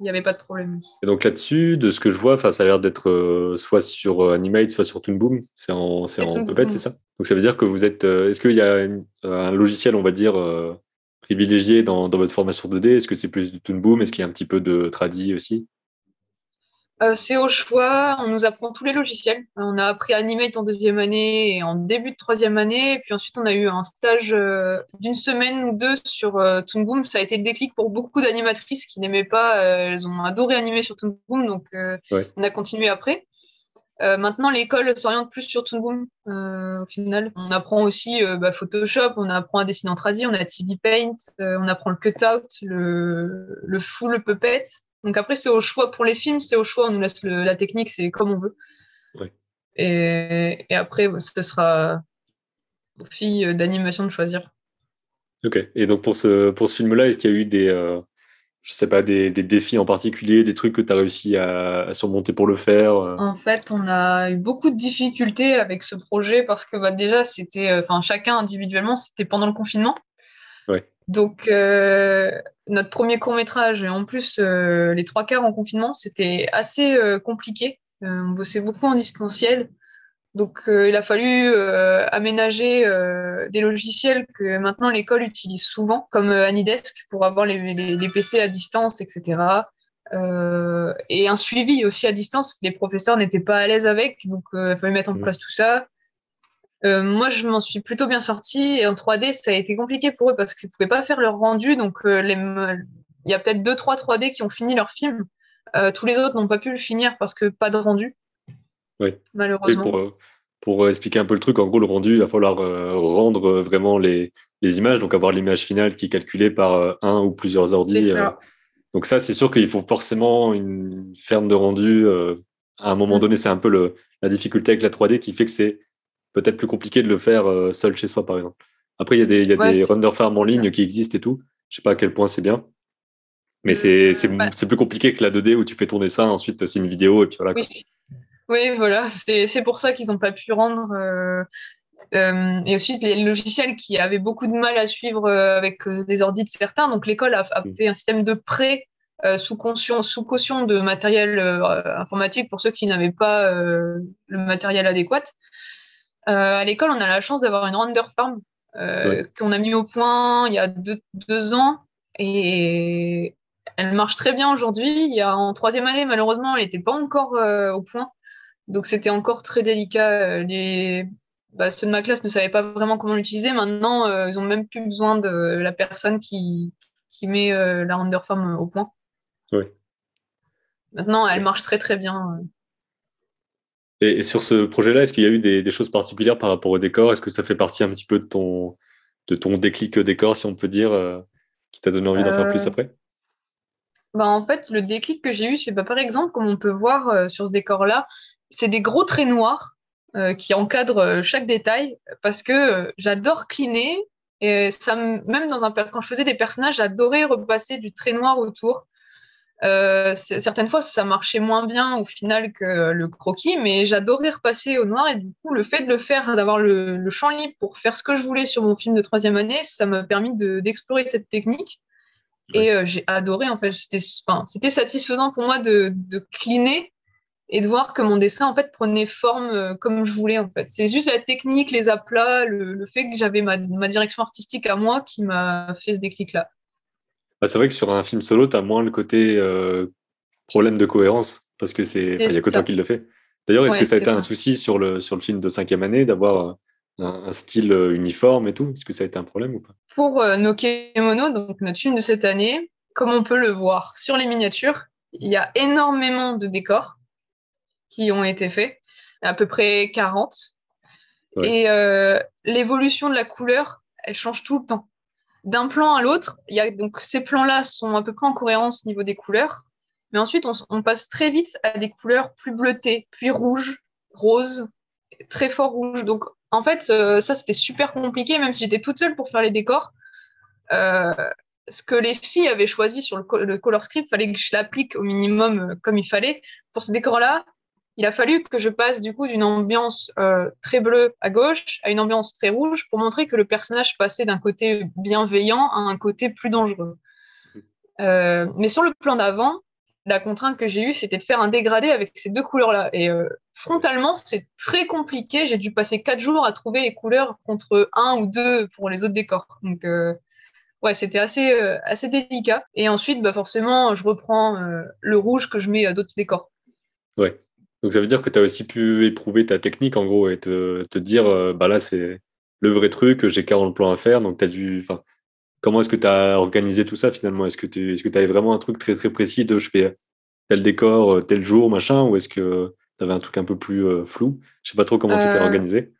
S2: il n'y avait pas de problème.
S1: Et donc là-dessus, de ce que je vois, enfin, ça a l'air d'être euh, soit sur euh, Animate, soit sur Toon Boom. C'est en, c'est en Puppet, c'est ça? Donc ça veut dire que vous êtes. euh, Est-ce qu'il y a une- un logiciel, on va dire, euh, privilégié dans, dans votre formation 2D Est-ce que c'est plus du Toon Boom Est-ce qu'il y a un petit peu de tradi aussi?
S2: Euh, c'est au choix. On nous apprend tous les logiciels. On a appris Animate en deuxième année et en début de troisième année. Et puis ensuite, on a eu un stage euh, d'une semaine ou deux sur euh, Toon Boom. Ça a été le déclic pour beaucoup d'animatrices qui n'aimaient pas. elles ont adoré animer sur Toon Boom. Donc, on a continué après. maintenant, l'école s'oriente plus sur Toon Boom. au final, on apprend aussi bah, Photoshop, on apprend à dessiner en tradi, on a TV Paint, on apprend le cutout, le, le full puppet. Donc après, c'est au choix. Pour les films, c'est au choix. On nous laisse la technique, c'est comme on veut. Et, après, ce sera aux filles d'animation de choisir.
S1: Ok. Et donc pour ce, pour ce film-là, est-ce qu'il y a eu des, euh, je sais pas, des, défis en particulier, des trucs que tu as réussi à, surmonter pour le faire euh?
S2: En fait, on a eu beaucoup de difficultés avec ce projet parce que bah, déjà, c'était, euh, enfin, chacun individuellement, c'était pendant le confinement. Donc, euh, notre premier court métrage, et en plus euh, les trois quarts en confinement, c'était assez euh, compliqué. on bossait beaucoup en distanciel. Donc, il a fallu aménager des logiciels que maintenant l'école utilise souvent, comme Anidesk, pour avoir les, les PC à distance, etc. et un suivi aussi à distance. Les professeurs n'étaient pas à l'aise avec, donc il a fallu mettre en mmh. place tout ça. Euh, moi, je m'en suis plutôt bien sortie. Et en 3D, ça a été compliqué pour eux parce qu'ils ne pouvaient pas faire leur rendu. Donc, euh, il y a peut-être 2-3 3D qui ont fini leur film. Euh, tous les autres n'ont pas pu le finir parce que pas de rendu.
S1: Oui. Malheureusement. Et pour, expliquer un peu le truc, en gros, le rendu, il va falloir rendre vraiment les, images, donc avoir l'image finale qui est calculée par un ou plusieurs ordi. donc, ça, c'est sûr qu'il faut forcément une ferme de rendu. à un moment mm. donné, c'est un peu la difficulté avec la 3D qui fait que c'est peut-être plus compliqué de le faire euh, seul chez soi, par exemple. Après, il y a des, y a des render farms en ligne qui existent et tout. Je sais pas à quel point c'est bien. Mais c'est c'est plus compliqué que la 2D où tu fais tourner ça, ensuite c'est une vidéo et puis voilà.
S2: Oui, oui voilà, c'est pour ça qu'ils n'ont pas pu rendre. Euh, euh, et aussi les logiciels qui avaient beaucoup de mal à suivre avec des ordis de certains. Donc l'école a, a, mm. fait un système de prêt sous, caution, sous caution de matériel informatique pour ceux qui n'avaient pas le matériel adéquat. Euh, à l'école, on a la chance d'avoir une render farm euh, qu'on a mis au point il y a deux, ans et elle marche très bien aujourd'hui. Il y a en troisième année, malheureusement, elle n'était pas encore euh, au point, donc c'était encore très délicat. Les... Bah, ceux de ma classe ne savaient pas vraiment comment l'utiliser. Maintenant, ils ont même plus besoin de la personne qui, qui met la render farm au point.
S1: Oui.
S2: Maintenant, elle marche très très bien.
S1: Et, sur ce projet-là, est-ce qu'il y a eu des, choses particulières par rapport au décor? Est-ce que ça fait partie un petit peu de ton, de ton déclic décor, si on peut dire, euh, qui t'a donné envie d'en faire plus euh, après?
S2: bah En fait, le déclic que j'ai eu, c'est par exemple, comme on peut voir euh, sur ce décor-là, c'est des gros traits noirs qui encadrent chaque détail parce que j'adore cleaner. Et ça, même dans un, quand je faisais des personnages, j'adorais repasser du trait noir autour. Euh, certaines fois, ça marchait moins bien au final que le croquis, mais j'adorais repasser au noir et du coup, le fait de le faire, d'avoir le, champ libre pour faire ce que je voulais sur mon film de troisième année, ça m'a permis d'explorer cette technique. Et euh, j'ai adoré, en fait, c'était satisfaisant pour moi de, de cleaner et de voir que mon dessin, en fait, prenait forme euh, comme je voulais, en fait. C'est juste la technique, les aplats, le, fait que j'avais ma, ma direction artistique à moi qui m'a fait ce déclic-là.
S1: Bah, c'est vrai que sur un film solo, tu as moins le côté euh, problème de cohérence, parce que c'est il n'y a que toi qui le fait. D'ailleurs, est-ce que ça a été un souci sur le, sur le film de cinquième année d'avoir euh, un, style euh, uniforme et tout? Est-ce que ça a été un problème ou pas?
S2: Pour euh, Nokemono, donc notre film de cette année, comme on peut le voir sur les miniatures, il y a énormément de décors qui ont été faits, à peu près 40. Et l'évolution de la couleur, elle change tout le temps d'un plan à l'autre, il y a donc ces plans-là sont à peu près en cohérence au niveau des couleurs, mais ensuite on, passe très vite à des couleurs plus bleutées, puis rouges, roses, très fort rouge. Donc en fait, euh, ça c'était super compliqué, même si j'étais toute seule pour faire les décors. Euh, ce que les filles avaient choisi sur le, le color script, fallait que je l'applique au minimum euh, comme il fallait. Pour ce décor-là, il a fallu que je passe du coup d'une ambiance euh, très bleue à gauche à une ambiance très rouge pour montrer que le personnage passait d'un côté bienveillant à un côté plus dangereux. Euh, mais sur le plan d'avant, la contrainte que j'ai eue, c'était de faire un dégradé avec ces deux couleurs-là. Et euh, frontalement, c'est très compliqué. J'ai dû passer quatre jours à trouver les couleurs contre un ou deux pour les autres décors. Donc, ouais, c'était assez, assez délicat. Et ensuite, bah, forcément, je reprends le rouge que je mets à d'autres décors.
S1: Ouais. Donc ça veut dire que tu as aussi pu éprouver ta technique en gros et te, te dire euh, bah là c'est le vrai truc, j'ai 40 plans à faire, donc tu as dû. Comment est-ce que tu as organisé tout ça finalement? Est-ce que tu est-ce que avais vraiment un truc très très précis de je fais tel décor, euh, tel jour, machin, ou est-ce que tu avais un truc un peu plus euh, flou? Je sais pas trop comment tu t'es organisé.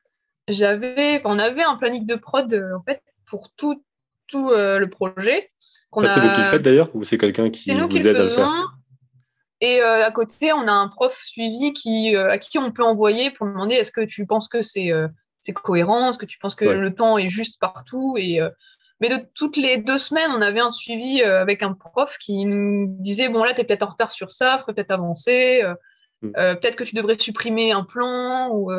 S2: J'avais, on avait un planning de prod en fait pour tout, tout le projet.
S1: Ça, c'est vous qui le faites d'ailleurs ou c'est quelqu'un qui vous aide à le faire?
S2: Et euh, à côté, on a un prof suivi qui, euh, à qui on peut envoyer pour demander est-ce que tu penses que c'est euh, cohérent, est-ce que tu penses que le temps est juste partout? Et, mais de toutes les deux semaines, on avait un suivi avec un prof qui nous disait bon là, tu es peut-être en retard sur ça, peut-être avancer, mm. peut-être que tu devrais supprimer un plan ou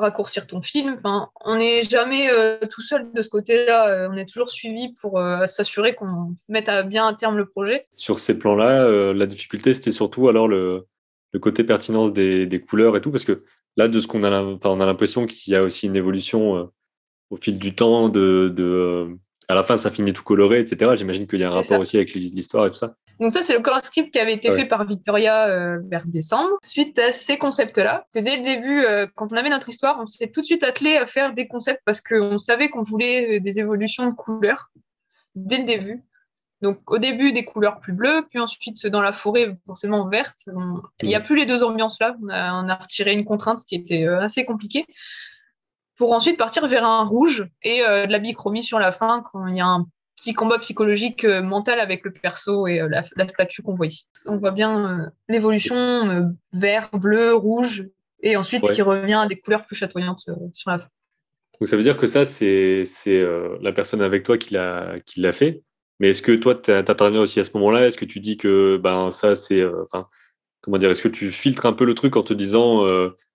S2: raccourcir ton film. Enfin, on n'est jamais euh, tout seul de ce côté-là. Euh, on est toujours suivi pour euh, s'assurer qu'on mette à bien à terme le projet.
S1: Sur ces plans-là, la difficulté, c'était surtout alors le, côté pertinence des, couleurs et tout, parce que là, de ce qu'on a, on a l'impression qu'il y a aussi une évolution au fil du temps de, à la fin, ça finit tout coloré, etc. J'imagine qu'il y a un rapport aussi avec l'histoire et tout ça.
S2: Donc ça, c'est le color script qui avait été fait par Victoria euh, vers décembre. Suite à ces concepts-là, que dès le début, euh, quand on avait notre histoire, on s'est tout de suite attelé à faire des concepts parce qu'on savait qu'on voulait euh, des évolutions de couleurs dès le début. Donc au début des couleurs plus bleues, puis ensuite dans la forêt forcément verte. Il n'y a mm. plus les deux ambiances là. On a, retiré une contrainte qui était assez compliquée pour ensuite partir vers un rouge et de la bichromie sur la fin quand il y a un petit combat psychologique euh, mental avec le perso et euh, la, statue qu'on voit ici. On voit bien euh, l'évolution vert, bleu, rouge, et ensuite qui revient à des couleurs plus chatoyantes sur la fin.
S1: Donc ça veut dire que ça, c'est la personne avec toi qui l'a fait. Mais est-ce que toi, tu interviens aussi à ce moment-là? Est-ce que tu dis que ben, ça, c'est. Enfin, comment dire Est-ce que tu filtres un peu le truc en te disant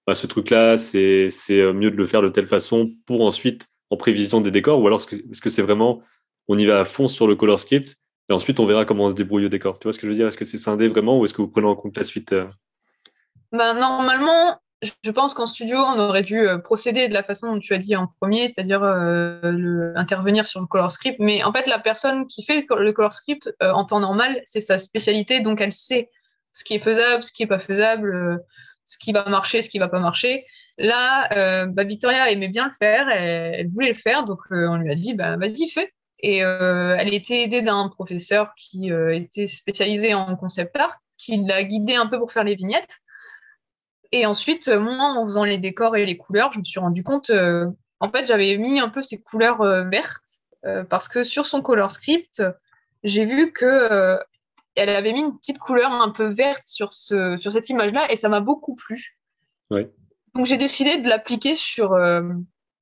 S1: ben, ce truc-là, c'est mieux de le faire de telle façon pour ensuite, en prévision des décors? Ou alors est-ce que c'est vraiment on y va à fond sur le color script, et ensuite on verra comment on se débrouille au décor. Tu vois ce que je veux dire? Est-ce que c'est scindé vraiment ou est-ce que vous prenez en compte la suite euh?
S2: bah, Normalement, je pense qu'en studio, on aurait dû euh, procéder de la façon dont tu as dit en premier, c'est-à-dire euh, intervenir sur le color script. Mais en fait, la personne qui fait le color script en temps normal, c'est sa spécialité, donc elle sait ce qui est faisable, ce qui n'est pas faisable, ce qui va marcher, ce qui ne va pas marcher. Là, bah, Victoria aimait bien le faire, elle, voulait le faire, donc on lui a dit, bah, vas-y, fais. Et euh, elle était aidée d'un professeur qui euh, était spécialisé en concept art, qui l'a guidée un peu pour faire les vignettes. Et ensuite, moi, en faisant les décors et les couleurs, je me suis rendu compte, euh, en fait, j'avais mis un peu ces couleurs vertes parce que sur son color script, j'ai vu que elle avait mis une petite couleur un peu verte sur, ce, sur cette image-là et ça m'a beaucoup plu. Donc j'ai décidé de l'appliquer sur,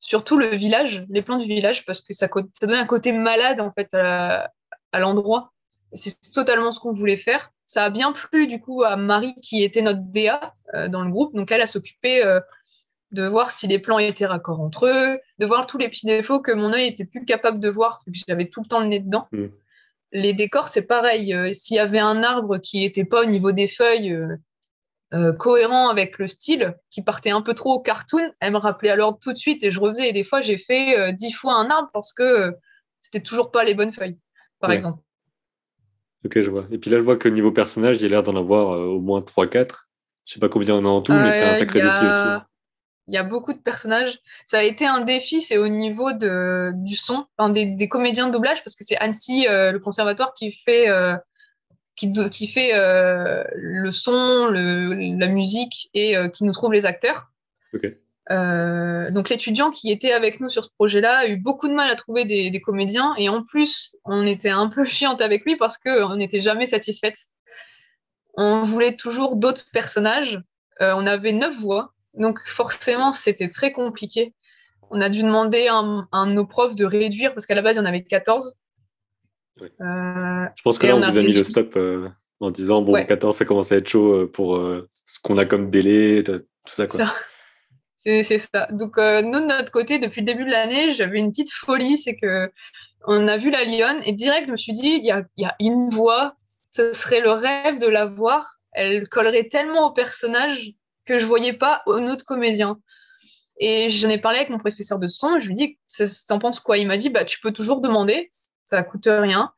S2: surtout le village, les plans du village, parce que ça, ça donne un côté malade en fait à, l'endroit. C'est totalement ce qu'on voulait faire. Ça a bien plu du coup à Marie qui était notre DA euh, dans le groupe, donc elle a s'occupé euh, de voir si les plans étaient raccords entre eux, de voir tous les petits défauts que mon œil était plus capable de voir, vu que j'avais tout le temps le nez dedans. Mm. Les décors, c'est pareil. Euh, s'il y avait un arbre qui n'était pas au niveau des feuilles, euh, cohérent avec le style, qui partait un peu trop au cartoon, elle me rappelait alors tout de suite et je refaisais. Et des fois, j'ai fait euh, dix fois un arbre parce que euh, c'était toujours pas les bonnes feuilles, par exemple.
S1: Ok, je vois. Et puis là, je vois que niveau personnage, il a l'air d'en avoir au moins 3-4. Je sais pas combien on a en tout, mais c'est un sacré défi aussi.
S2: Il y a beaucoup de personnages. Ça a été un défi, c'est au niveau de, du son, des, comédiens de doublage, parce que c'est Annecy, le conservatoire, qui fait qui, fait euh, le son, la musique et euh, qui nous trouve les acteurs. Euh, donc l'étudiant qui était avec nous sur ce projet-là a eu beaucoup de mal à trouver des, comédiens et en plus on était un peu chiante avec lui parce qu'on n'était jamais satisfaite. On voulait toujours d'autres personnages. on avait neuf voix, donc forcément c'était très compliqué. On a dû demander à un, de nos profs de réduire parce qu'à la base il y en avait 14
S1: euh, je pense que là, on, vous a mis le stop euh, en disant bon, 14, ça commence à être chaud euh, pour ce qu'on a comme délai, tout ça. Quoi.
S2: C'est ça. Donc, nous, de notre côté, depuis le début de l'année, j'avais une petite folie c'est que on a vu la lionne et direct, je me suis dit il y a, y a, une voix, ce serait le rêve de la voir. Elle collerait tellement au personnage que je voyais pas un autre comédien. Et j'en ai parlé avec mon professeur de son, je lui dis, t'en penses quoi? Il m'a dit, bah, tu peux toujours demander, ça coûte rien.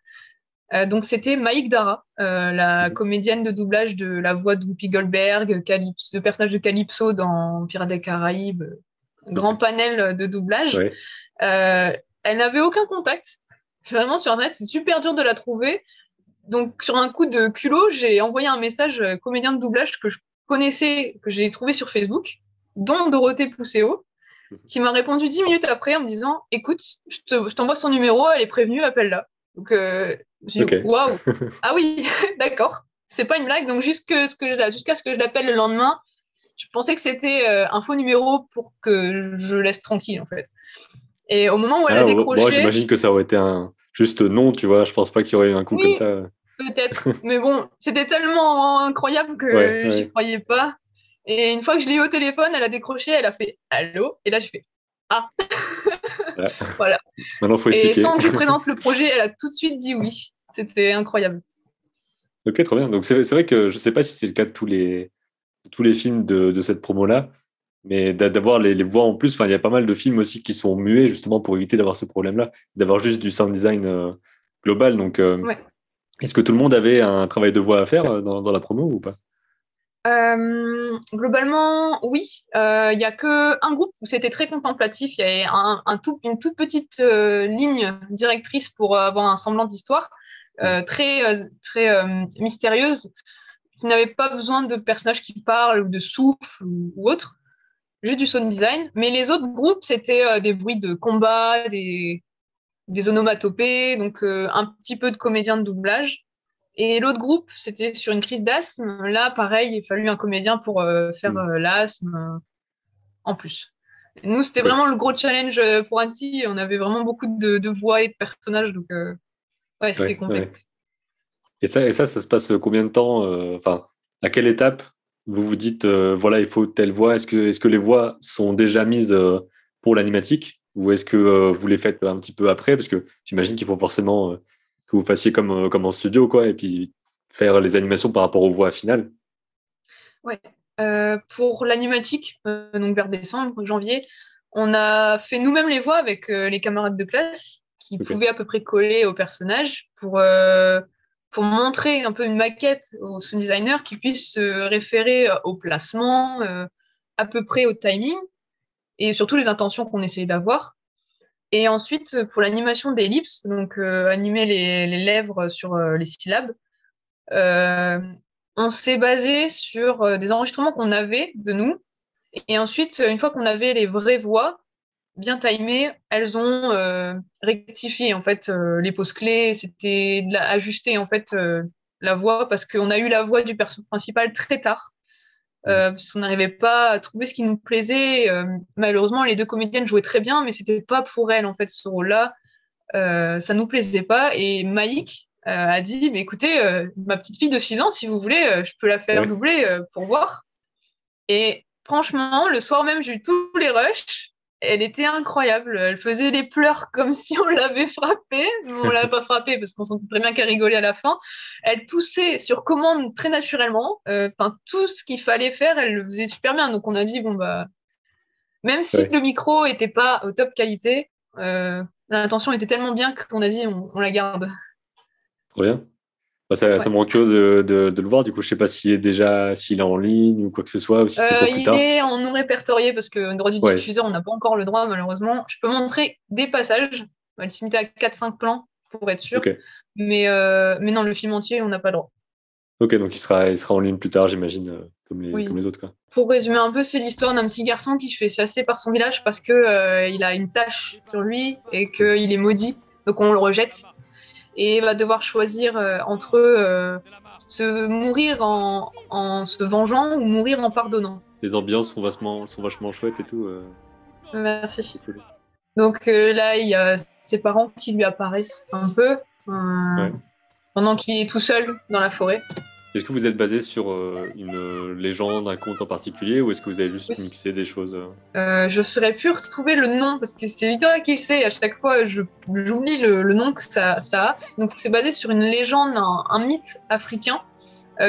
S2: Euh, donc c'était Maïk Dara, euh, la mhm. comédienne de doublage de la voix de Whoopi Goldberg, le personnage de Calypso dans Pirates des Caraïbes, grand panel de doublage. elle n'avait aucun contact. Vraiment sur Internet, c'est super dur de la trouver. Donc sur un coup de culot, j'ai envoyé un message comédien de doublage que je connaissais, que j'ai trouvé sur Facebook, dont Dorothée Pousséo, mhm. Qui m'a répondu dix minutes après en me disant Écoute, je t'envoie son numéro, elle est prévenue, appelle-la. Donc, euh, j'ai dit Waouh Ah oui, d'accord, c'est pas une blague. Donc, jusqu'à ce que je, l'appelle le lendemain, je pensais que c'était euh, un faux numéro pour que je laisse tranquille, en fait. Et au moment où elle a ah, décroché. Moi,
S1: j'imagine que ça aurait été un juste non, tu vois. Je pense pas qu'il y aurait eu un coup comme ça.
S2: Peut-être. Mais bon, c'était tellement incroyable que j'y croyais pas. Et une fois que je l'ai eu au téléphone, elle a décroché, elle a fait Allô? Et là, je fais Ah Voilà.
S1: Maintenant, faut expliquer.
S2: Et sans que je présente le projet, elle a tout de suite dit oui. C'était incroyable.
S1: Ok, trop bien. Donc, c'est vrai que je sais pas si c'est le cas de tous les, tous les films de, de cette promo-là, mais d'avoir les, les, voix en plus, il y a pas mal de films aussi qui sont muets justement pour éviter d'avoir ce problème-là, d'avoir juste du sound design euh, global. Donc, euh, est-ce que tout le monde avait un travail de voix à faire euh, dans, la promo ou pas?
S2: Euh, globalement, oui. Il euh, n'y a qu'un groupe où c'était très contemplatif. Il y avait un, une toute petite ligne directrice pour avoir un semblant d'histoire, très, très mystérieuse, qui n'avait pas besoin de personnages qui parlent ou de souffle ou, autre, juste du sound design. Mais les autres groupes, c'était des bruits de combat, des, des onomatopées, donc euh, un petit peu de comédien de doublage. Et l'autre groupe, c'était sur une crise d'asthme. Là, pareil, il fallu un comédien pour euh, faire mm. euh, l'asthme en plus. Nous, c'était vraiment le gros challenge pour Annecy. On avait vraiment beaucoup de, voix et de personnages, donc ouais, c'était complexe.
S1: Et ça, et ça, ça se passe combien de temps Enfin, à quelle étape vous vous dites, voilà, il faut telle voix? Est-ce que, est -ce que les voix sont déjà mises pour l'animatique? Ou est-ce que euh, vous les faites un petit peu après? Parce que j'imagine qu'il faut forcément euh, que vous fassiez comme, euh, comme en studio, quoi, et puis faire les animations par rapport aux voix finales.
S2: Ouais. pour l'animatique, donc vers décembre, janvier, on a fait nous-mêmes les voix avec les camarades de classe qui pouvaient à peu près coller au personnage pour, pour montrer un peu une maquette au sound designer qui puisse se référer au placement, à peu près au timing et surtout les intentions qu'on essayait d'avoir. Et ensuite, pour l'animation des lips, donc euh, animer les, lèvres sur euh, les syllabes, euh, on s'est basé sur des enregistrements qu'on avait de nous. Et ensuite, une fois qu'on avait les vraies voix bien timées, elles ont rectifié en fait les pauses clés. C'était ajuster en fait la voix parce qu'on a eu la voix du personnage principal très tard. Euh, parce qu'on n'arrivait pas à trouver ce qui nous plaisait. Euh, malheureusement, les deux comédiennes jouaient très bien, mais c'était pas pour elles en fait ce rôle-là. Euh, ça nous plaisait pas. Et Maïk a dit, mais écoutez, ma petite fille de 6 ans, si vous voulez, je peux la faire doubler pour voir. Et franchement, le soir même, j'ai eu tous les rushs elle était incroyable. Elle faisait les pleurs comme si on l'avait frappée. On l'a pas frappée parce qu'on sentait très bien qu'elle rigolait à la fin. Elle toussait sur commande très naturellement. Euh, enfin, tout ce qu'il fallait faire, elle le faisait super bien. Donc on a dit bon bah, même si le micro était pas au top qualité, euh, l'intention était tellement bien qu'on a dit on, on la garde.
S1: Trop bien. Bah, ça, ça me rend curieux de, de, le voir. Du coup, je sais pas s'il est déjà s'il est en ligne ou quoi que ce soit. Ou si
S2: euh, il est en non répertorié parce que le droit du diffuseur, on n'a pas encore le droit malheureusement. Je peux montrer des passages. On va le limiter à 4-5 plans pour être sûr. Mais, euh, mais non, le film entier, on n'a pas le droit.
S1: Ok, donc il sera, il sera en ligne plus tard, j'imagine, euh, comme, les, comme les autres. Quoi.
S2: Pour résumer un peu, c'est l'histoire d'un petit garçon qui se fait chasser par son village parce que euh, il a une tache sur lui et qu'il est maudit. Donc on le rejette et va devoir choisir euh, entre euh, se mourir en, en, se vengeant ou mourir en pardonnant.
S1: Les ambiances sont vachement, sont vachement chouettes et tout. Euh.
S2: Merci. Donc là, il y a ses parents qui lui apparaissent un peu pendant qu'il est tout seul dans la forêt.
S1: Est-ce que vous êtes basé sur euh, une légende, un conte en particulier, ou est-ce que vous avez juste mixé des choses euh
S2: euh, Je serais pu retrouver le nom, parce que c'est Victoria qui le sait, à chaque fois j'oublie le, le, nom que ça, ça a. Donc c'est basé sur une légende, un, mythe africain,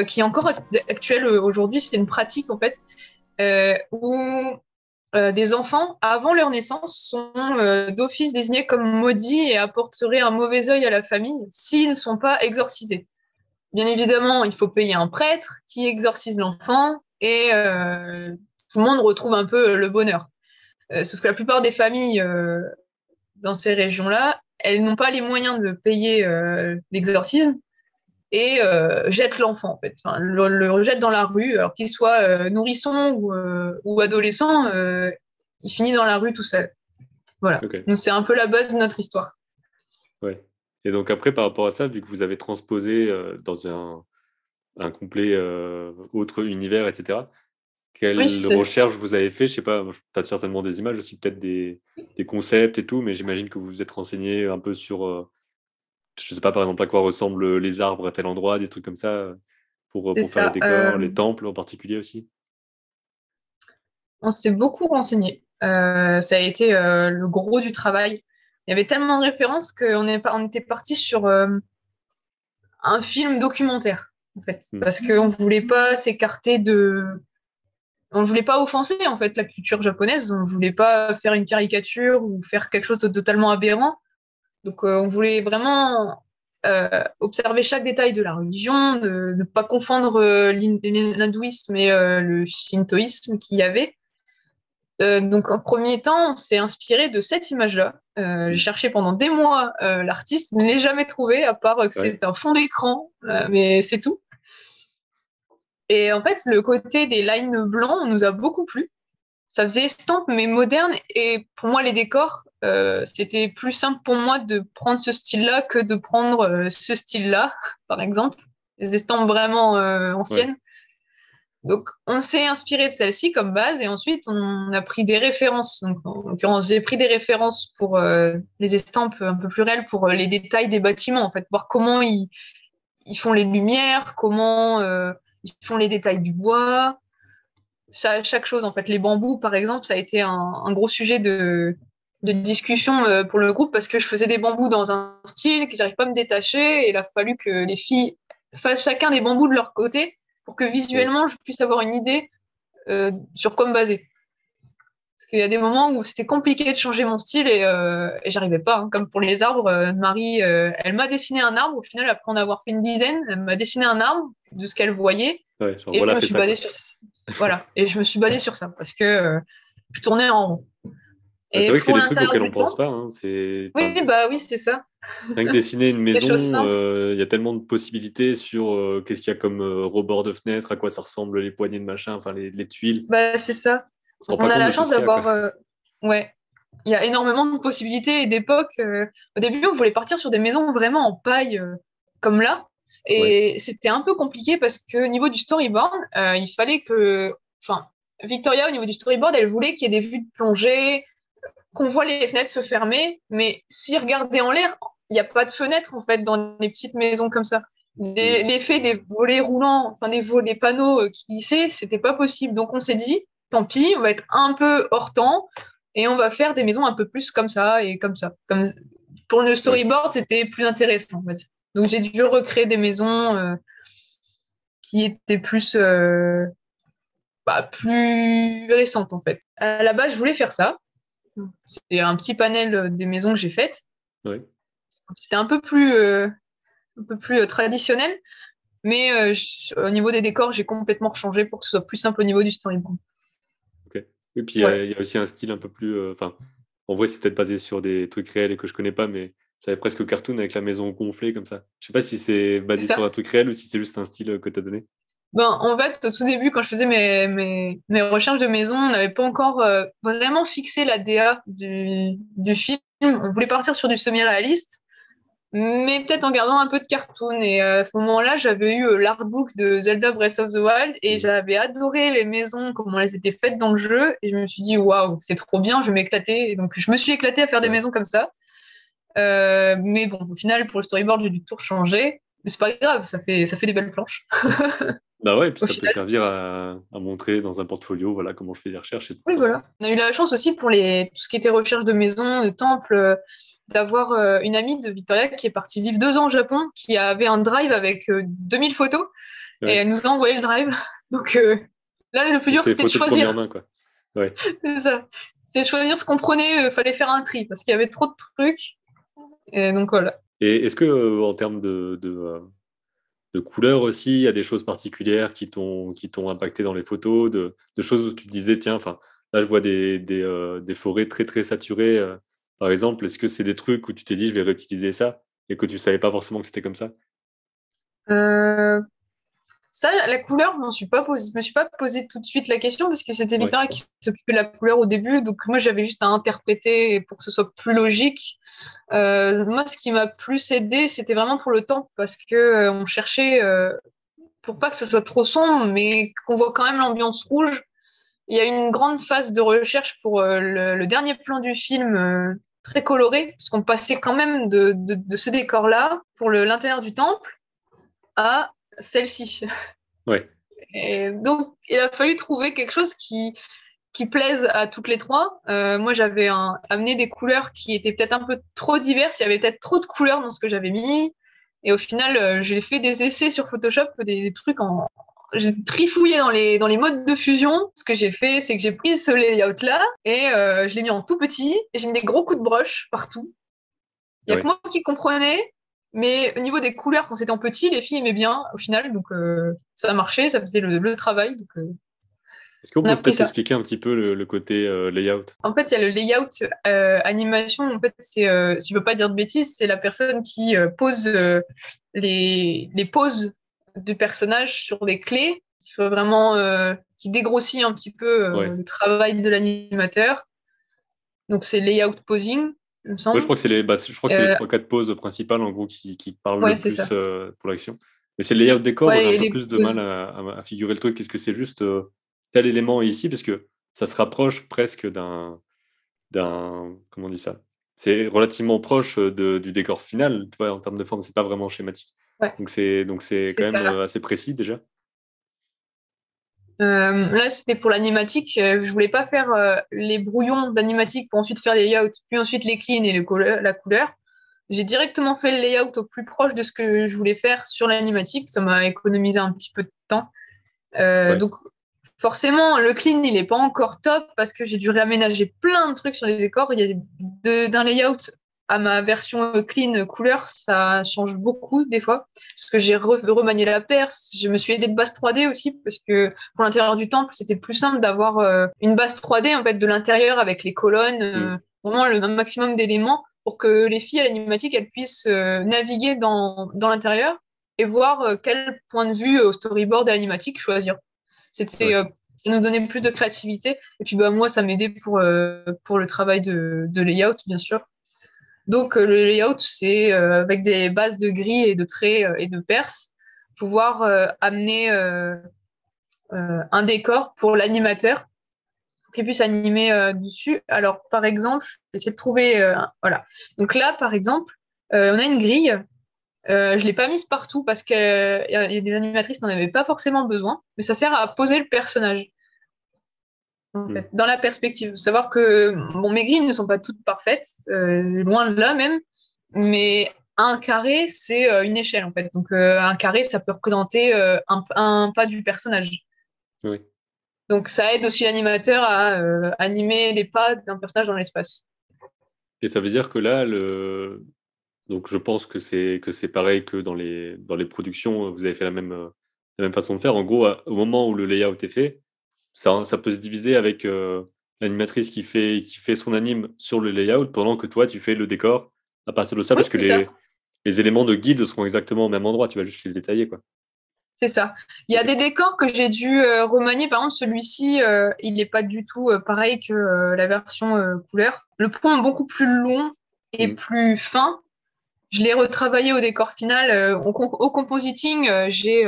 S2: qui est encore actuel aujourd'hui, c'est une pratique en fait, où des enfants, avant leur naissance, sont d'office désignés comme maudits et apporteraient un mauvais œil à la famille s'ils ne sont pas exorcisés. Bien évidemment, il faut payer un prêtre qui exorcise l'enfant et tout le monde retrouve un peu le bonheur. sauf que la plupart des familles dans ces régions-là, elles n'ont pas les moyens de payer l'exorcisme et euh, jette l'enfant en fait, enfin, le, le, dans la rue, alors qu'il soit euh, nourrisson ou, euh, ou adolescent, euh, il finit dans la rue tout seul. Voilà. Okay. Donc c'est un peu la base de notre histoire.
S1: Ouais. Et donc après, par rapport à ça, vu que vous avez transposé euh, dans un, un complet euh, autre univers, etc., quelles oui, recherches vous avez fait? Je sais pas, tu as certainement des images aussi, peut-être des, des, concepts et tout, mais j'imagine que vous vous êtes renseigné un peu sur je sais pas, par exemple, à quoi ressemblent les arbres à tel endroit, des trucs comme ça, pour, pour faire les décors, euh... les temples en particulier aussi?
S2: On s'est beaucoup renseigné. Euh, ça a été euh, le gros du travail. Il y avait tellement de références qu'on on était parti sur euh, un film documentaire, en fait, mmh. parce qu'on ne voulait pas s'écarter de. On ne voulait pas offenser en fait la culture japonaise, on ne voulait pas faire une caricature ou faire quelque chose de totalement aberrant. Donc, euh, on voulait vraiment euh, observer chaque détail de la religion, ne, ne pas confondre l'hindouisme et le shintoïsme qu'il y avait. Euh, donc, en premier temps, on s'est inspiré de cette image-là. J'ai cherché pendant des mois l'artiste, je ne l'ai jamais trouvé, à part que ouais. c'est un fond d'écran, mais c'est tout. Et en fait, le côté des lines blancs nous a beaucoup plu. Ça faisait estampe, mais moderne. Et pour moi, les décors, euh, c'était plus simple pour moi de prendre ce style-là que de prendre euh, ce style-là, par exemple, les estampes vraiment euh, anciennes. Ouais. Donc, on s'est inspiré de celle-ci comme base et ensuite on a pris des références. Donc, en l'occurrence, j'ai pris des références pour euh, les estampes un peu plus réelles, pour euh, les détails des bâtiments, en fait, voir comment ils, font les lumières, comment euh, ils font les détails du bois, chaque, chose, en fait. Les bambous, par exemple, ça a été un, gros sujet de, de discussion pour le groupe parce que je faisais des bambous dans un style que j'arrive pas à me détacher et il a fallu que les filles fassent chacun des bambous de leur côté pour que visuellement je puisse avoir une idée euh, sur quoi me baser. Parce qu'il y a des moments où c'était compliqué de changer mon style et, euh, et j'arrivais pas. Hein. Comme pour les arbres, euh, Marie, elle m'a dessiné un arbre. Au final, après en avoir fait une dizaine, elle m'a dessiné un arbre de ce qu'elle voyait.
S1: Ouais,
S2: et
S1: voilà,
S2: je me suis basée sur voilà. Et je me suis basée sur ça parce que je tournais en rond.
S1: Bah, c'est vrai que c'est des trucs auxquels on pense pas. Hein.
S2: Oui, bah oui, c'est ça.
S1: Rien que dessiner une maison, il euh, y a tellement de possibilités sur euh, qu'est-ce qu'il y a comme euh, rebord de fenêtre, à quoi ça ressemble les poignées de machin, enfin les, les tuiles.
S2: Bah c'est ça. On, on a la chance d'avoir. Euh, ouais. Il y a énormément de possibilités et d'époques. au début, on voulait partir sur des maisons vraiment en paille, comme là. Et ouais. c'était un peu compliqué parce que au niveau du storyboard, il fallait que. Enfin, Victoria, au niveau du storyboard, elle voulait qu'il y ait des vues de plongée, qu'on voit les fenêtres se fermer, mais si regardez en l'air, il n'y a pas de fenêtre en fait dans les petites maisons comme ça. L'effet des volets roulants, enfin des volets panneaux euh, qui glissaient, c'était pas possible. Donc on s'est dit, tant pis, on va être un peu hors temps et on va faire des maisons un peu plus comme ça et comme ça. Comme pour le storyboard, c'était plus intéressant, on va dire. Donc j'ai dû recréer des maisons euh, qui étaient plus euh, bah, plus récentes en fait. À la base, je voulais faire ça, c'est un petit panel des maisons que j'ai faites. C'était un peu plus, euh, un peu plus euh, traditionnel, mais euh, je, au niveau des décors, j'ai complètement changé pour que ce soit plus simple au niveau du storyboard.
S1: Ok. Et puis il ouais. y, y, a aussi un style un peu plus. Enfin, en vrai, c'est peut-être basé sur des trucs réels et que je connais pas, mais ça avait presque cartoon avec la maison gonflée comme ça. Je sais pas si c'est basé sur un truc réel ou si c'est juste un style que tu as donné.
S2: Ben, en fait, au tout début, quand je faisais mes, mes, mes recherches de maison, on n'avait pas encore euh, vraiment fixé la DA du, du film. On voulait partir sur du semi-réaliste, mais peut-être en gardant un peu de cartoon. Et euh, à ce moment-là, j'avais eu euh, l'artbook de Zelda Breath of the Wild et j'avais adoré les maisons, comment elles étaient faites dans le jeu. Et je me suis dit, waouh, c'est trop bien, je vais m'éclater. Donc, je me suis éclatée à faire des maisons comme ça. Mais bon, au final, pour le storyboard, j'ai du tout changer. Mais c'est pas grave, ça fait, ça fait des belles planches.
S1: Bah ouais, et puis ça final. peut servir à, à, montrer dans un portfolio voilà, comment je fais des recherches. Et tout
S2: oui, voilà. On a eu la chance aussi pour les, tout ce qui était recherche de maison, de temple, euh, d'avoir euh, une amie de Victoria qui est partie vivre deux ans au Japon, qui avait un drive avec euh, 2000 photos, ouais. et elle nous a envoyé le drive. Donc euh, là, le plus dur, c'était de choisir.
S1: Ouais.
S2: c'est ça. C'est choisir ce qu'on prenait, il fallait faire un tri parce qu'il y avait trop de trucs. Et donc voilà.
S1: Et est-ce que en termes de, de, de couleurs aussi, il y a des choses particulières qui t'ont impacté dans les photos, de, de, choses où tu disais, tiens, enfin, là je vois des, des, des, forêts très très saturées. par exemple, est-ce que c'est des trucs où tu t'es dit, je vais réutiliser ça et que tu savais pas forcément que c'était comme ça?
S2: Euh, ça, la couleur, je ne me suis pas posé, tout de suite la question parce que c'était Victoria qui s'occupait de la couleur au début, donc moi j'avais juste à interpréter pour que ce soit plus logique. Euh, moi, ce qui m'a plus aidé, c'était vraiment pour le temps parce que euh, on cherchait pour pas que ce soit trop sombre, mais qu'on voit quand même l'ambiance rouge. Il y a une grande phase de recherche pour le, dernier plan du film très coloré, puisqu'on passait quand même de, de ce décor-là pour l'intérieur du temple à celle-ci.
S1: Ouais.
S2: Et donc, il a fallu trouver quelque chose qui, qui plaise à toutes les trois. Euh, moi, j'avais amené des couleurs qui étaient peut-être un peu trop diverses. Il y avait peut-être trop de couleurs dans ce que j'avais mis. Et au final, euh, j'ai fait des essais sur Photoshop, des, trucs en. J'ai trifouillé dans les, dans les modes de fusion. Ce que j'ai fait, c'est que j'ai pris ce layout-là et euh, je l'ai mis en tout petit et j'ai mis des gros coups de broche partout. Il n'y a que moi qui comprenais. Mais au niveau des couleurs, quand c'était en petit, les filles aimaient bien au final. Donc ça a marché, ça faisait le, travail. Donc,
S1: Est-ce qu'on peut peut-être expliquer un petit peu le, côté euh, layout?
S2: En fait, il y a le layout animation. En fait, c'est, si je veux pas dire de bêtises, c'est la personne qui pose les, les poses du personnage sur des clés. Il faut vraiment qui dégrossit un petit peu le travail de l'animateur. Donc c'est layout posing
S1: je crois que c'est les, bah, je crois que c'est les 3-4 euh, poses principales en gros qui, qui parlent le plus euh, pour l'action. Mais c'est le layout décor, j'ai un peu plus de mal à, figurer le truc. Est-ce que c'est juste euh, tel élément ici Parce que ça se rapproche presque d'un. d'un comment on dit ça? C'est relativement proche de, du décor final. Tu vois, en termes de forme, c'est pas vraiment schématique. Donc c'est donc c'est quand même assez précis déjà.
S2: Euh, là, c'était pour l'animatique. Euh, je voulais pas faire euh, les brouillons d'animatique pour ensuite faire les layouts, puis ensuite les cleans et les la couleur. J'ai directement fait le layout au plus proche de ce que je voulais faire sur l'animatique. Ça m'a économisé un petit peu de temps. Donc, forcément, le clean, il n'est pas encore top parce que j'ai dû réaménager plein de trucs sur les décors. Il y a d'un layout à ma version clean couleur, ça change beaucoup des fois. Parce que j'ai remanié la perce, je me suis aidé de base 3D aussi, parce que pour l'intérieur du temple, c'était plus simple d'avoir euh, une base 3D en fait de l'intérieur avec les colonnes, euh, mm. vraiment le maximum d'éléments pour que les filles à l'animatique elles puissent euh, naviguer dans, dans l'intérieur et voir quel point de vue au storyboard animatique choisir. C'était ça nous donnait plus de créativité et puis bah moi ça m'aidait pour pour le travail de, de layout bien sûr donc, euh, le layout, c'est euh, avec des bases de gris et de traits euh, et de perses, pouvoir amener un décor pour l'animateur pour qu'il puisse animer dessus. Alors, par exemple, essayer de trouver. voilà. Donc là, par exemple, on a une grille. Je ne l'ai pas mise partout parce qu'il y, a des animatrices n'en avaient pas forcément besoin, mais ça sert à poser le personnage. Mm. dans la perspective. Savoir que bon, mes grilles ne sont pas toutes parfaites, euh, loin de là même, mais un carré, c'est euh, une échelle en fait. Donc euh, un carré, ça peut représenter un, pas du personnage.
S1: Oui.
S2: Donc ça aide aussi l'animateur à animer les pas d'un personnage dans l'espace.
S1: Et ça veut dire que là, le... donc je pense que c'est que c'est pareil que dans les dans les productions, vous avez fait la même la même façon de faire. En gros, au moment où le layout est fait, ça, peut se diviser avec euh, l'animatrice qui fait, qui fait son anime sur le layout pendant que toi, tu fais le décor à partir de ça, parce que les, les, éléments de guide seront exactement au même endroit, tu vas juste les détailler. quoi.
S2: C'est ça. Il y a des décors que j'ai dû euh, remanier. Par exemple, celui-ci, euh, il n'est pas du tout pareil que la version couleur. Le pont est beaucoup plus long et mm. plus fin. Je l'ai retravaillé au décor final. Au, au, compositing, j'ai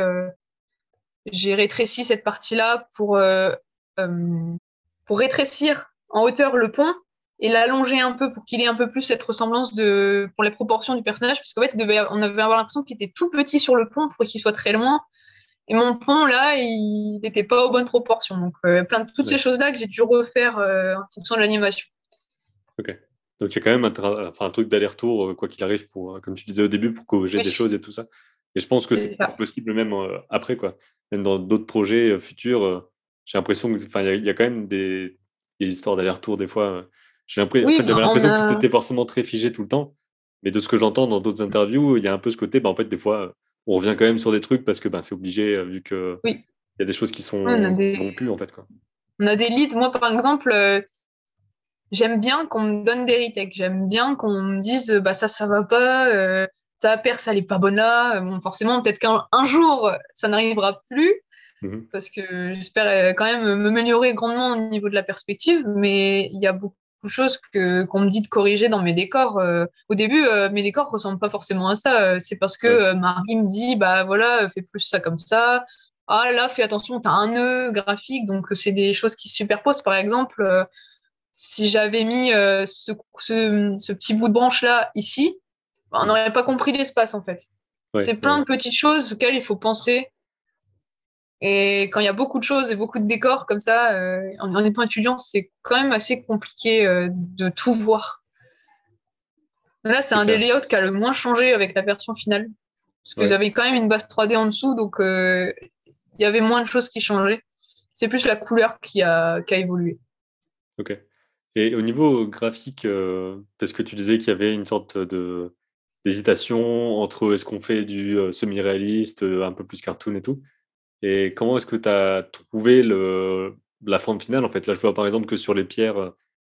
S2: j'ai rétréci cette partie-là pour, euh, euh, pour rétrécir en hauteur le pont et l'allonger un peu pour qu'il ait un peu plus cette ressemblance de, pour les proportions du personnage, parce qu'en fait, devait, on avait avoir l'impression qu'il était tout petit sur le pont pour qu'il soit très loin. Et mon pont, là, il n'était pas aux bonnes proportions. Donc, euh, plein de toutes ces choses-là que j'ai dû refaire en fonction de l'animation.
S1: Ok. Donc, il y a quand même un, enfin, un truc d'aller-retour, quoi qu'il arrive, pour, comme tu disais au début, pour corriger des choses et tout ça. Et je pense que c'est possible même après, quoi. Même dans d'autres projets euh, futurs, euh, j'ai l'impression qu'il y, a quand même des, des histoires d'aller-retour des fois. J'ai l'impression, en fait, j'avais l'impression que tout était forcément très figé tout le temps. Mais de ce que j'entends dans d'autres interviews, il y a un peu ce côté, bah, en fait, des fois, on revient quand même sur des trucs parce que bah, c'est obligé, euh, vu que il y a des choses qui sont
S2: rompues,
S1: en fait. Quoi.
S2: On a des leads. Moi, par exemple, euh, j'aime bien qu'on me donne des retakes. J'aime bien qu'on me dise, bah, ça, ça va pas, euh, ta perce, elle est pas bonne là. Bon, forcément, peut-être qu'un jour, ça n'arrivera plus. Mmh parce que j'espère quand même m'améliorer grandement au niveau de la perspective, mais il y a beaucoup de choses que qu'on me dit de corriger dans mes décors. Euh, au début, euh, mes décors ressemblent pas forcément à ça. Euh, c'est parce que Marie me dit, bah voilà, fais plus ça comme ça. Ah là, fais attention, t'as un nœud graphique, donc c'est des choses qui se superposent. Par exemple, si j'avais mis ce, ce, petit bout de branche là ici, bah, on n'aurait pas compris l'espace en fait. c'est plein de petites choses auxquelles il faut penser et quand il y a beaucoup de choses et beaucoup de décors comme ça, euh, en, étant étudiant, c'est quand même assez compliqué euh, de tout voir. Là, c'est un des layouts qui a le moins changé avec la version finale. Parce que j'avais quand même une base 3D en dessous, donc euh, il y avait moins de choses qui changeaient. C'est plus la couleur qui a, qui a évolué.
S1: Ok. Et au niveau graphique, parce que tu disais qu'il y avait une sorte de d'hésitation entre est-ce qu'on fait du semi-réaliste, un peu plus cartoon et tout. Et comment est-ce que tu as trouvé la forme finale En fait, là, je vois par exemple que sur les pierres euh,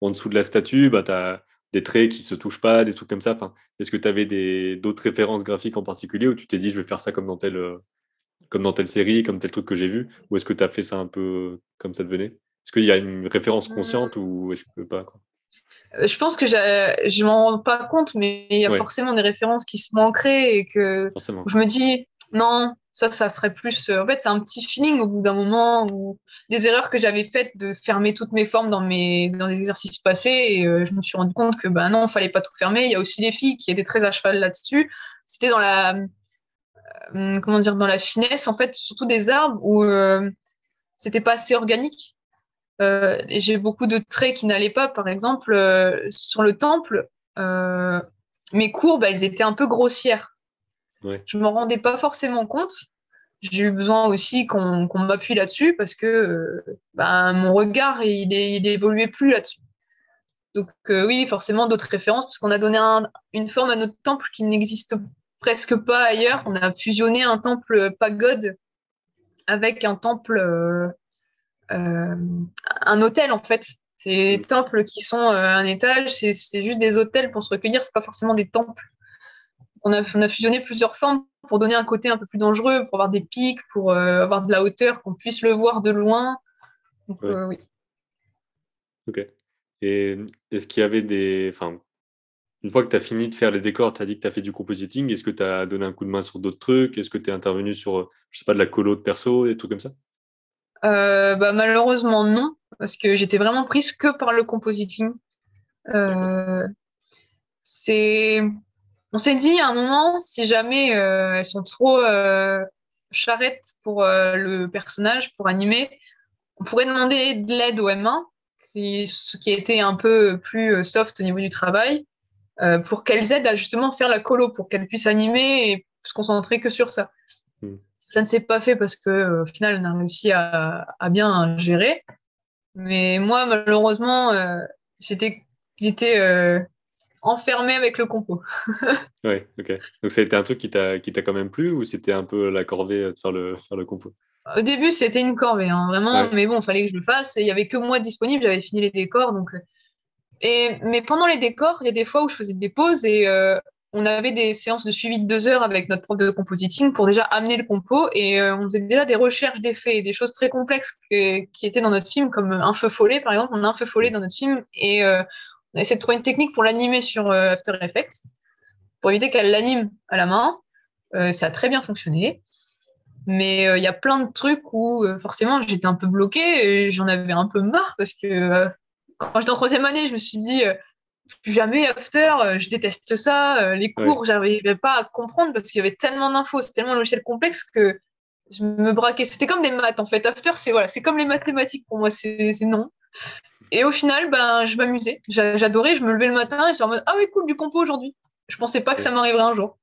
S1: en dessous de la statue, bah, tu as des traits qui se touchent pas, des trucs comme ça. Est-ce que tu avais d'autres références graphiques en particulier où tu t'es dit, je vais faire ça comme dans telle, euh, comme dans telle série, comme tel truc que j'ai vu? Ou est-ce que tu as fait ça un peu comme ça devenait? Est-ce qu'il y a une référence consciente ou est-ce que pas quoi?
S2: Euh, je pense que je m'en rends pas compte, mais il y a forcément des références qui sont ancrées et que je me dis non, ça, ça serait plus. Euh, en fait, c'est un petit feeling au bout d'un moment où des erreurs que j'avais faites de fermer toutes mes formes dans mes dans les exercices passés et euh, je me suis rendu compte que ben non, il fallait pas tout fermer. Il y a aussi les filles qui étaient très à cheval là-dessus. C'était dans la euh, comment dire dans la finesse en fait, surtout des arbres où c'était pas assez organique. Et j'ai beaucoup de traits qui n'allaient pas. Par exemple, sur le temple, mes courbes, elles étaient un peu grossières. Ouais. Je m'en rendais pas forcément compte. J'ai eu besoin aussi qu'on m'appuie là-dessus parce que euh, ben, mon regard, il, évoluait plus là-dessus. Donc euh, oui, forcément d'autres références parce qu'on a donné une forme à notre temple qui n'existe presque pas ailleurs. On a fusionné un temple pagode avec un temple, euh, un hôtel en fait. C'est des temples qui sont un étage, c'est juste des hôtels pour se recueillir, c'est pas forcément des temples on a, fusionné plusieurs formes pour donner un côté un peu plus dangereux, pour avoir des pics, pour euh, avoir de la hauteur, qu'on puisse le voir de loin. Donc, euh, oui.
S1: Ok. Et est-ce qu'il y avait des. Enfin, une fois que tu as fini de faire les décors, tu as dit que tu as fait du compositing. Est-ce que tu as donné un coup de main sur d'autres trucs? Est-ce que tu es intervenu sur, je sais pas, de la colo de perso, des trucs comme ça?
S2: euh, bah, Malheureusement, non. Parce que j'étais vraiment prise que par le compositing. c'est on s'est dit à un moment, si jamais euh, elles sont trop euh, charrettes pour euh, le personnage, pour animer, on pourrait demander de l'aide au M1, qui, qui était un peu plus soft au niveau du travail, pour qu'elles aident à justement faire la colo, pour qu'elles puissent animer et se concentrer que sur ça. Hmm. Ça ne s'est pas fait parce que au final, on a réussi à, à bien gérer. Mais moi, malheureusement, j'étais enfermé avec le compo.
S1: oui, ok. Donc ça a été un truc qui t'a quand même plu ou c'était un peu la corvée de faire le, faire le compo?
S2: Au début, c'était une corvée, hein, vraiment, mais bon, il fallait que je le fasse et il n'y avait que moi disponible, j'avais fini les décors. Donc... Euh, et, mais pendant les décors, il y a des fois où je faisais des pauses et euh, on avait des séances de suivi de deux heures avec notre prof de compositing pour déjà amener le compo et euh, on faisait déjà des recherches d'effets et des choses très complexes qui étaient dans notre film, comme un feu follet par exemple. On a un feu follet dans notre film et on a essayé de trouver une technique pour l'animer sur euh, After Effects, pour éviter qu'elle l'anime à la main. Euh, ça a très bien fonctionné. Mais euh, il y a plein de trucs où forcément j'étais un peu bloquée et j'en avais un peu marre parce que quand j'étais en troisième année, je me suis dit plus jamais After, je déteste ça. les cours, je j'arrivais pas à comprendre parce qu'il y avait tellement d'infos, c'est tellement un logiciel complexe que je me braquais. C'était comme des maths en fait. After, c'est voilà, c'est comme les mathématiques pour moi, c'est non. Et au final, ben, je m'amusais. J'adorais. Je me levais le matin et suis en mode Ah oui, cool, du compo aujourd'hui. Je pensais pas que ça m'arriverait un jour.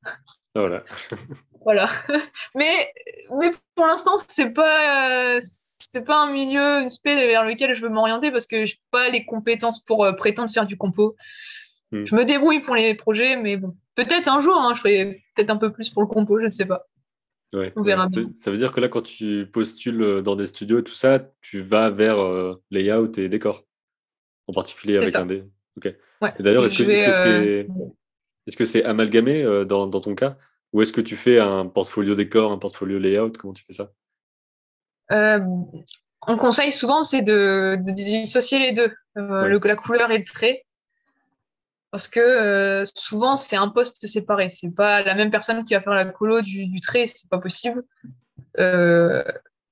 S1: Voilà.
S2: voilà. mais, mais pour l'instant, c'est pas, c'est pas un milieu, une spé vers lequel je veux m'orienter parce que je n'ai pas les compétences pour euh, prétendre faire du compo. Hmm. Je me débrouille pour les projets, mais bon, peut-être un jour, hein, je ferai peut-être un peu plus pour le compo, je ne sais pas.
S1: On verra bien. Ça veut dire que là, quand tu postules euh, dans des studios et tout ça, tu vas vers euh, layout et décor, en particulier avec un des. Ok. D'ailleurs, est-ce que c'est que c'est amalgamé dans, dans ton cas? Ou est-ce que tu fais un portfolio décor, un portfolio layout? Comment tu fais ça?
S2: On conseille souvent, c'est de, dissocier les deux, euh, le, la couleur et le trait. Parce que euh, souvent, c'est un poste séparé. C'est pas la même personne qui va faire la colo du, du trait, c'est pas possible.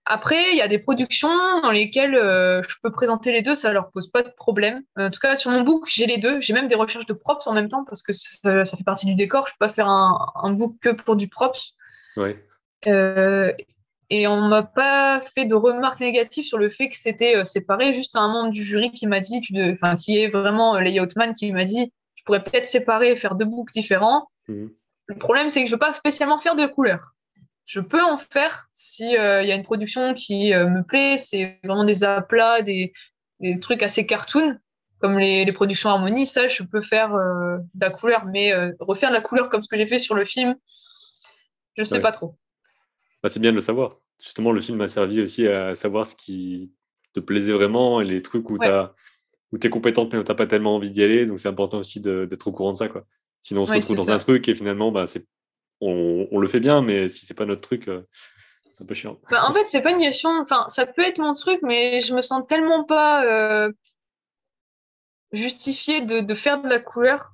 S2: Après, il y a des productions dans lesquelles euh, je peux présenter les deux, ça leur pose pas de problème. En tout cas, sur mon book, j'ai les deux. J'ai même des recherches de props en même temps parce que ça, fait partie du décor. Je peux pas faire un, book que pour du props. Euh, et on m'a pas fait de remarques négatives sur le fait que c'était euh, séparé. Juste un membre du jury qui m'a dit, enfin, qui est vraiment layoutman, qui m'a dit, je pourrais peut-être séparer et faire deux books différents. Mhm. Le problème, c'est que je veux pas spécialement faire de couleurs je peux en faire si euh, il y a une production qui euh, me plaît. C'est vraiment des aplats, des, des, trucs assez cartoon, comme les, les, productions Harmonie. Ça, je peux faire euh, de la couleur, mais refaire de la couleur comme ce que j'ai fait sur le film, je sais pas trop.
S1: Bah, c'est bien de le savoir. Justement, le film m'a servi aussi à savoir ce qui te plaisait vraiment et les trucs où tu es compétente mais où tu n'as pas tellement envie d'y aller. Donc, c'est important aussi d'être au courant de ça. Quoi. Sinon, on se retrouve dans un truc et finalement, bah, on, le fait bien, mais si c'est pas notre truc, euh, c'est un peu chiant.
S2: Bah, en fait, c'est pas une question. Enfin, ça peut être mon truc, mais je me sens tellement pas euh, justifiée de, faire de la couleur.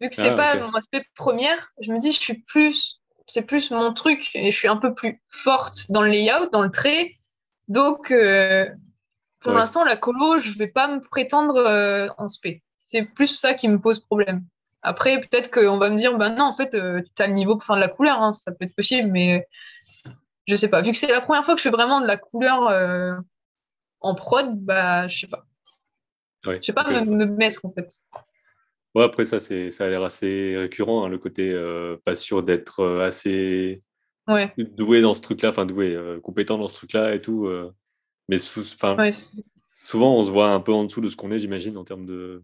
S2: Vu que c'est ah, pas mon aspect première, je me dis, je suis plus. C'est plus mon truc et je suis un peu plus forte dans le layout, dans le trait. Donc, euh, pour l'instant, la colo, je vais pas me prétendre en spé. C'est plus ça qui me pose problème. Après, peut-être qu'on va me dire, ben non, en fait, euh, tu as le niveau pour faire de la couleur, hein, ça peut être possible, mais je sais pas. Vu que c'est la première fois que je fais vraiment de la couleur euh, en prod, bah, je sais pas. Je sais pas me, mettre, en fait.
S1: Ouais, après, ça, ça a l'air assez récurrent, hein, le côté euh, pas sûr d'être assez doué dans ce truc-là, enfin, doué, compétent dans ce truc-là et tout. mais souvent, on se voit un peu en dessous de ce qu'on est, j'imagine, en termes de,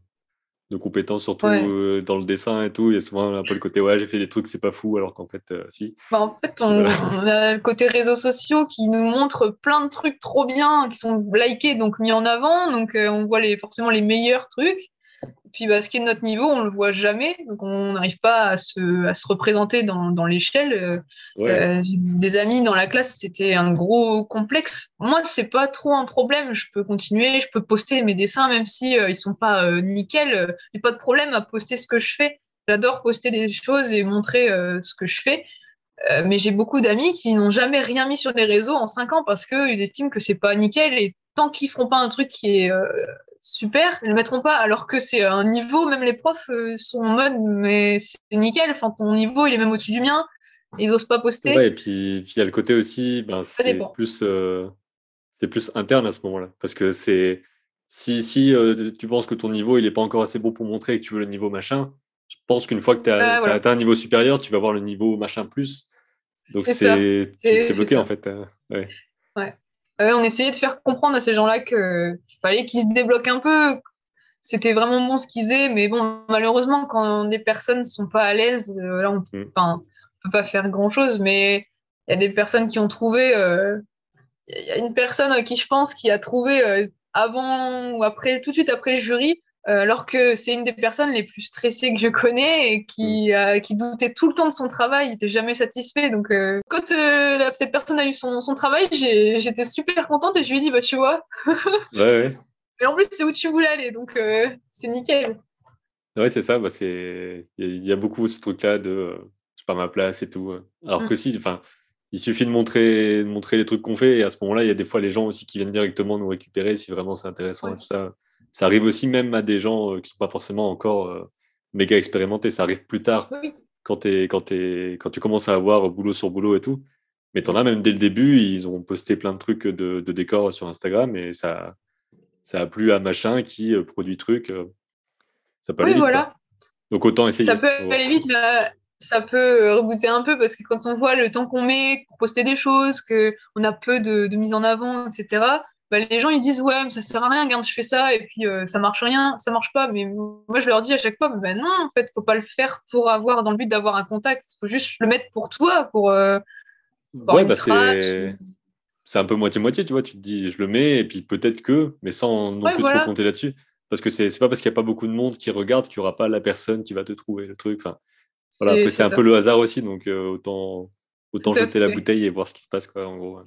S1: de compétences, surtout euh, dans le dessin et tout. Il y a souvent un peu le côté ouais, j'ai fait des trucs, c'est pas fou, alors qu'en fait, euh, si.
S2: Bah, en fait, on, a le côté réseaux sociaux qui nous montre plein de trucs trop bien, qui sont likés, donc mis en avant. Donc, euh, on voit les, forcément les meilleurs trucs. Puis bah, ce qui est de notre niveau, on le voit jamais, donc on n'arrive pas à se, à se, représenter dans, dans l'échelle. Euh, euh, des amis dans la classe, c'était un gros complexe. Moi, c'est pas trop un problème. Je peux continuer, je peux poster mes dessins, même si euh, ils sont pas euh, nickel. J'ai pas de problème à poster ce que je fais. J'adore poster des choses et montrer ce que je fais. mais j'ai beaucoup d'amis qui n'ont jamais rien mis sur les réseaux en cinq ans parce qu'ils estiment que c'est pas nickel et tant qu'ils feront pas un truc qui est super, ils le mettront pas, alors que c'est un niveau, même les profs euh, sont en mode, mais c'est nickel, enfin, ton niveau, il est même au-dessus du mien, ils osent pas poster.
S1: Ouais, et puis il y a le côté aussi, ben, c'est plus, euh, c'est plus interne à ce moment-là, parce que c'est, si, si euh, tu penses que ton niveau, il est pas encore assez bon pour montrer que tu veux le niveau machin, je pense qu'une fois que tu as, bah, atteint un niveau supérieur, tu vas voir le niveau machin plus. Donc c'est, bloqué en fait.
S2: ouais. Ouais on essayait de faire comprendre à ces gens-là qu'il fallait qu'ils se débloquent un peu. C'était vraiment bon ce qu'ils faisaient, mais bon, malheureusement, quand des personnes ne sont pas à l'aise, euh, là, on ne mm. peut pas faire grand-chose, mais il y a des personnes qui ont trouvé. Euh, il y a une personne à qui je pense qui a trouvé euh, avant ou après, tout de suite après le jury, euh, alors que c'est une des personnes les plus stressées que je connais et qui, mm. qui doutait tout le temps de son travail, il n'était jamais satisfait. Donc, euh, quand euh, cette personne a eu son, son travail, j'étais super contente et je lui ai dit, bah, tu vois.
S1: ouais, ouais.
S2: Et en plus, c'est où tu voulais aller, donc c'est nickel.
S1: Ouais, c'est ça. Bah, il y, a beaucoup ce truc-là de je pas ma place et tout. Alors mm. que si, enfin, il suffit de montrer, de montrer les trucs qu'on fait et à ce moment-là, il y a des fois les gens aussi qui viennent directement nous récupérer si vraiment c'est intéressant et tout ça ça arrive aussi même à des gens euh, qui ne sont pas forcément encore euh, méga expérimentés. Ça arrive plus tard, quand, es, quand, es, quand tu commences à avoir boulot sur boulot et tout. Mais tu en as même dès le début, ils ont posté plein de trucs de, de décors sur Instagram et ça, ça a plu à machin qui euh, produit trucs. ça peut aller vite. Voilà. Donc autant essayer.
S2: Ça peut aller vite, mais ça peut rebooter un peu parce que quand on voit le temps qu'on met pour poster des choses, qu'on a peu de, de, mise en avant, etc., bah, les gens ils disent ouais, mais ça sert à rien, regarde, je fais ça et puis euh, ça marche rien, ça marche pas. Mais moi je leur dis à chaque fois, bah, non, en fait, faut pas le faire pour avoir dans le but d'avoir un contact, faut juste le mettre pour toi, pour. Euh,
S1: ouais, bah c'est. C'est un peu moitié-moitié, tu vois. Tu te dis, je le mets, et puis peut-être que, mais sans non plus trop compter là-dessus. Parce que c'est pas parce qu'il n'y a pas beaucoup de monde qui regarde qu'il n'y aura pas la personne qui va te trouver le truc. Enfin, voilà, c'est un peu le hasard aussi, donc euh, autant, autant jeter la bouteille et voir ce qui se passe, quoi, en gros.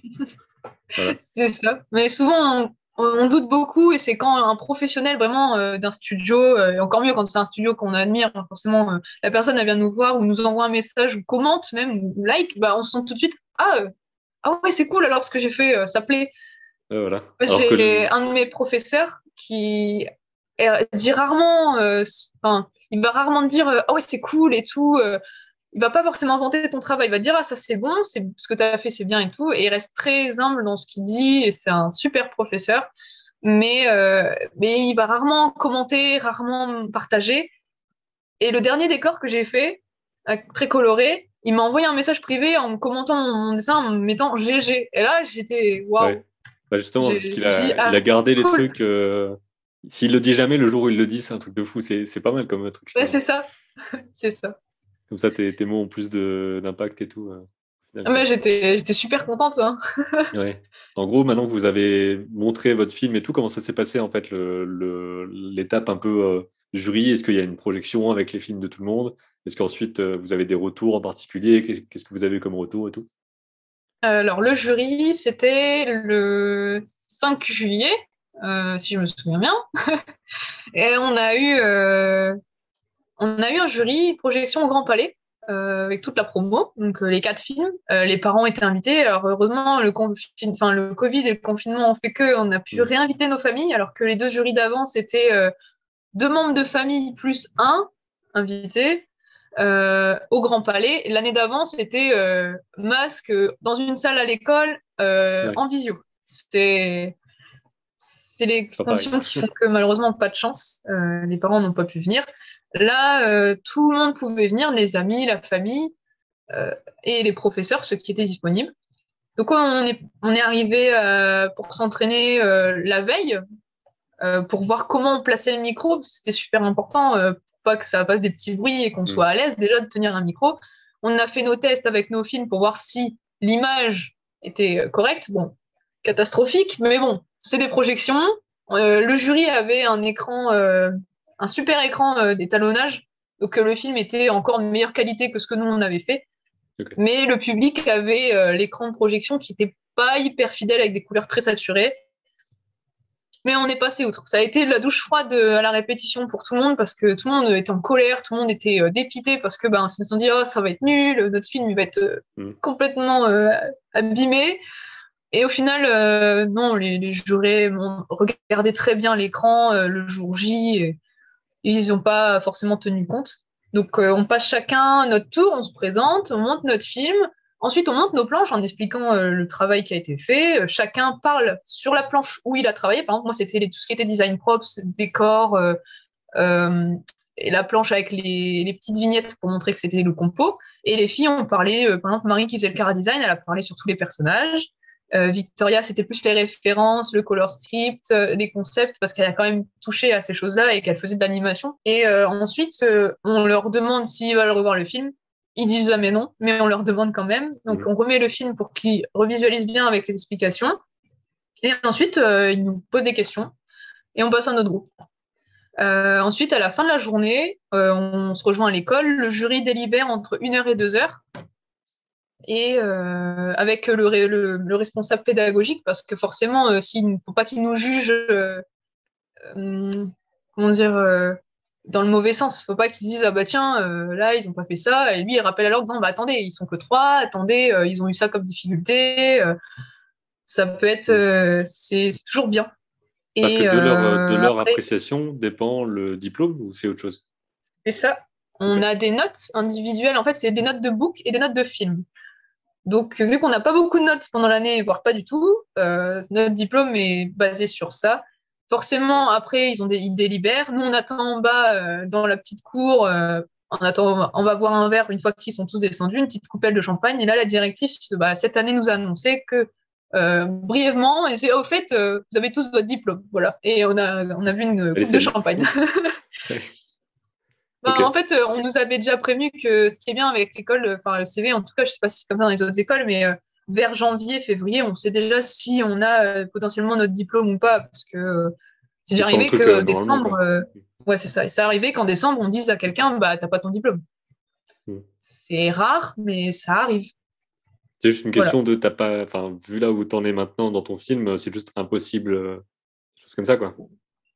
S2: C'est ça. Mais souvent, on, doute beaucoup et c'est quand un professionnel vraiment euh, d'un studio, euh, et encore mieux quand c'est un studio qu'on admire, hein, forcément, la personne elle vient nous voir ou nous envoie un message ou commente même ou like, bah, on se sent tout de suite Ah, ah ouais, c'est cool alors ce que j'ai fait, ça plaît.
S1: voilà.
S2: J'ai un de mes professeurs qui dit rarement, euh, enfin, il va rarement dire euh, ah ouais c'est cool et tout. Euh, il va pas forcément inventer ton travail. Il va dire ah ça c'est bon, c'est ce que tu as fait c'est bien et tout. Et il reste très humble dans ce qu'il dit et c'est un super professeur. Mais mais il va rarement commenter, rarement partager. Et le dernier décor que j'ai fait, très coloré, il m'a envoyé un message privé en me commentant mon dessin, en me mettant GG. Et là, j'étais waouh.
S1: Bah justement, parce qu'il a, il a ah, gardé les trucs. S'il le dit jamais, le jour où il le dit, c'est un truc de fou. C'est pas mal comme truc.
S2: Ouais, c'est ça. c'est ça.
S1: Comme ça, tes, tes mots ont plus d'impact et tout.
S2: Euh, j'étais super contente. Hein.
S1: ouais. En gros, maintenant que vous avez montré votre film et tout, comment ça s'est passé en fait l'étape un peu euh, jury? Est-ce qu'il y a une projection avec les films de tout le monde? Est-ce qu'ensuite euh, vous avez des retours en particulier? Qu'est-ce que vous avez comme retour et tout?
S2: Alors le jury, c'était le 5 juillet. Euh, si je me souviens bien. et on a eu, on a eu un jury projection au Grand Palais euh, avec toute la promo, donc les quatre films. les parents étaient invités. Alors heureusement, le, enfin, le Covid et le confinement ont fait que on a pu mm. réinviter nos familles, alors que les deux jurys d'avant c'était deux membres de famille plus un invité. au Grand Palais. L'année d'avant, c'était masque dans une salle à l'école en visio. C'était c'est les conditions qui font que malheureusement pas de chance. Euh, les parents n'ont pas pu venir. Là, euh, tout le monde pouvait venir, les amis, la famille euh, et les professeurs, ceux qui étaient disponibles. Donc on est, on est arrivé pour s'entraîner la veille, pour voir comment placer le micro. C'était super important pour pas que ça fasse des petits bruits et qu'on mm. soit à l'aise déjà de tenir un micro. On a fait nos tests avec nos films pour voir si l'image était correcte. Bon, catastrophique, mais bon, c'est des projections. Euh, le jury avait un écran, euh, un super écran euh, d'étalonnage, donc le film était encore de meilleure qualité que ce que nous on avait fait. Mais le public avait l'écran de projection qui n'était pas hyper fidèle avec des couleurs très saturées. Mais on est passé outre. Ça a été la douche froide à la répétition pour tout le monde parce que tout le monde était en colère, tout le monde était dépité parce que ben, se sont dit oh ça va être nul, notre film il va être mm. complètement abîmé. Et au final, euh, non, les, les jurés ont regardé très bien l'écran euh, le jour J et, ils n'ont pas forcément tenu compte. Donc euh, on passe chacun notre tour, on se présente, on monte notre film. Ensuite, on monte nos planches en expliquant le travail qui a été fait. chacun parle sur la planche où il a travaillé. Par exemple, moi, c'était tout ce qui était design props, décor, et la planche avec les, les, petites vignettes pour montrer que c'était le compo. Et les filles ont parlé, par exemple, Marie qui faisait le cara design, elle a parlé sur tous les personnages. Euh, Victoria, c'était plus les références, le color script, euh, les concepts, parce qu'elle a quand même touché à ces choses-là et qu'elle faisait de l'animation. Et euh, ensuite, on leur demande s'ils veulent revoir le film. Ils disent jamais non, mais on leur demande quand même. Donc, on remet le film pour qu'ils revisualisent bien avec les explications. Et ensuite, ils nous posent des questions et on passe à un autre groupe. ensuite, à la fin de la journée, on se rejoint à l'école. Le jury délibère entre 1 heure et 2 heures et euh, avec le, le, le, responsable pédagogique parce que forcément euh, s'il ne faut pas qu'il nous juge euh, euh comment dire dans le mauvais sens faut pas qu'ils disent ah bah tiens là ils ont pas fait ça et lui il rappelle alors en disant bah attendez ils sont que trois attendez ils ont eu ça comme difficulté ça peut être c'est toujours bien.
S1: Parce que de leur, de leur appréciation dépend le diplôme ou c'est autre chose?
S2: C'est ça. On a des notes individuelles en fait c'est des notes de book et des notes de film donc, vu qu'on n'a pas beaucoup de notes pendant l'année, voire pas du tout, euh, notre diplôme est basé sur ça. Forcément, après, ils ont des, ils délibèrent. Nous, on attend en bas, euh, dans la petite cour, euh, on attend, on va boire un verre une fois qu'ils sont tous descendus, une petite coupelle de champagne. Et là, la directrice, bah, cette année, nous a annoncé que euh, brièvement, et c'est au fait, euh, vous avez tous votre diplôme, voilà. Et on a, on a vu une coupe de champagne. bah, En fait, euh, on nous avait déjà prévenu que ce qui est bien avec l'école, enfin le CV, en tout cas, je sais pas si c'est comme ça dans les autres écoles, mais vers janvier, février, on sait déjà si on a potentiellement notre diplôme ou pas, parce que c'est déjà arrivé que décembre, ouais c'est ça, c'est arrivé qu'en décembre on dise à quelqu'un, bah t'as pas ton diplôme. Hmm. C'est rare, mais ça arrive.
S1: C'est juste une question de, t'as pas, enfin, vu là où t'en es maintenant dans ton film, c'est juste impossible, euh, chose comme ça, quoi.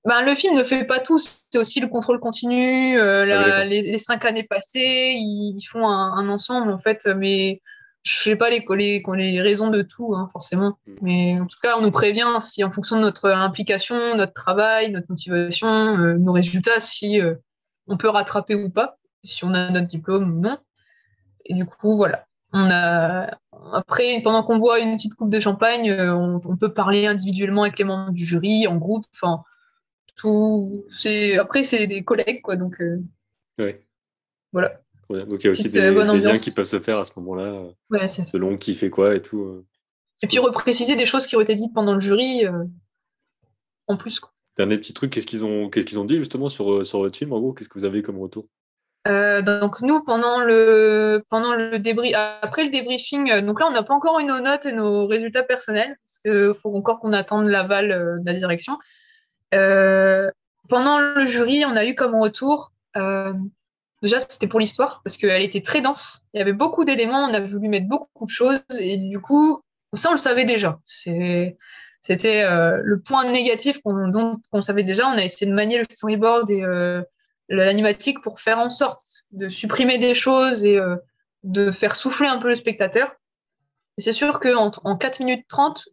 S2: Ben, le film ne fait pas tout, c'est aussi le contrôle continu, euh, ah les, cinq années passées, ils, font un, ensemble, en fait, mais je sais pas les, les, les raisons de tout, hein, forcément. Mm. Mais en tout cas, on nous prévient si, en fonction de notre implication, notre travail, notre motivation, euh, nos résultats, si on peut rattraper ou pas, si on a notre diplôme ou non. Et du coup, voilà. On a après pendant qu'on boit une petite coupe de champagne, euh, on, peut parler individuellement avec les membres du jury, en groupe. Enfin, tout. C'est après c'est des collègues quoi, donc. Euh. Voilà.
S1: Donc il y a aussi des, euh, liens qui peuvent se faire à ce moment-là, ouais, selon qui fait quoi et tout.
S2: Et puis repréciser des choses qui ont été dites pendant le jury en plus. Quoi.
S1: Dernier petit truc, qu'est-ce qu'ils ont, qu'est-ce qu'ils ont dit justement sur, sur votre film en gros? Qu'est-ce que vous avez comme retour?
S2: Euh, donc nous pendant le pendant le débrief après le débriefing euh, donc là on n'a pas encore eu nos notes et nos résultats personnels parce qu'il faut encore qu'on attende l'aval euh, de la direction. Pendant le jury on a eu comme retour déjà c'était pour l'histoire parce qu'elle était très dense il y avait beaucoup d'éléments on a voulu mettre beaucoup de choses et du coup ça on le savait déjà c'était le point négatif qu'on savait déjà on a essayé de manier le storyboard et l'animatique pour faire en sorte de supprimer des choses et euh, de faire souffler un peu le spectateur. C'est sûr qu'en en 4 minutes 30,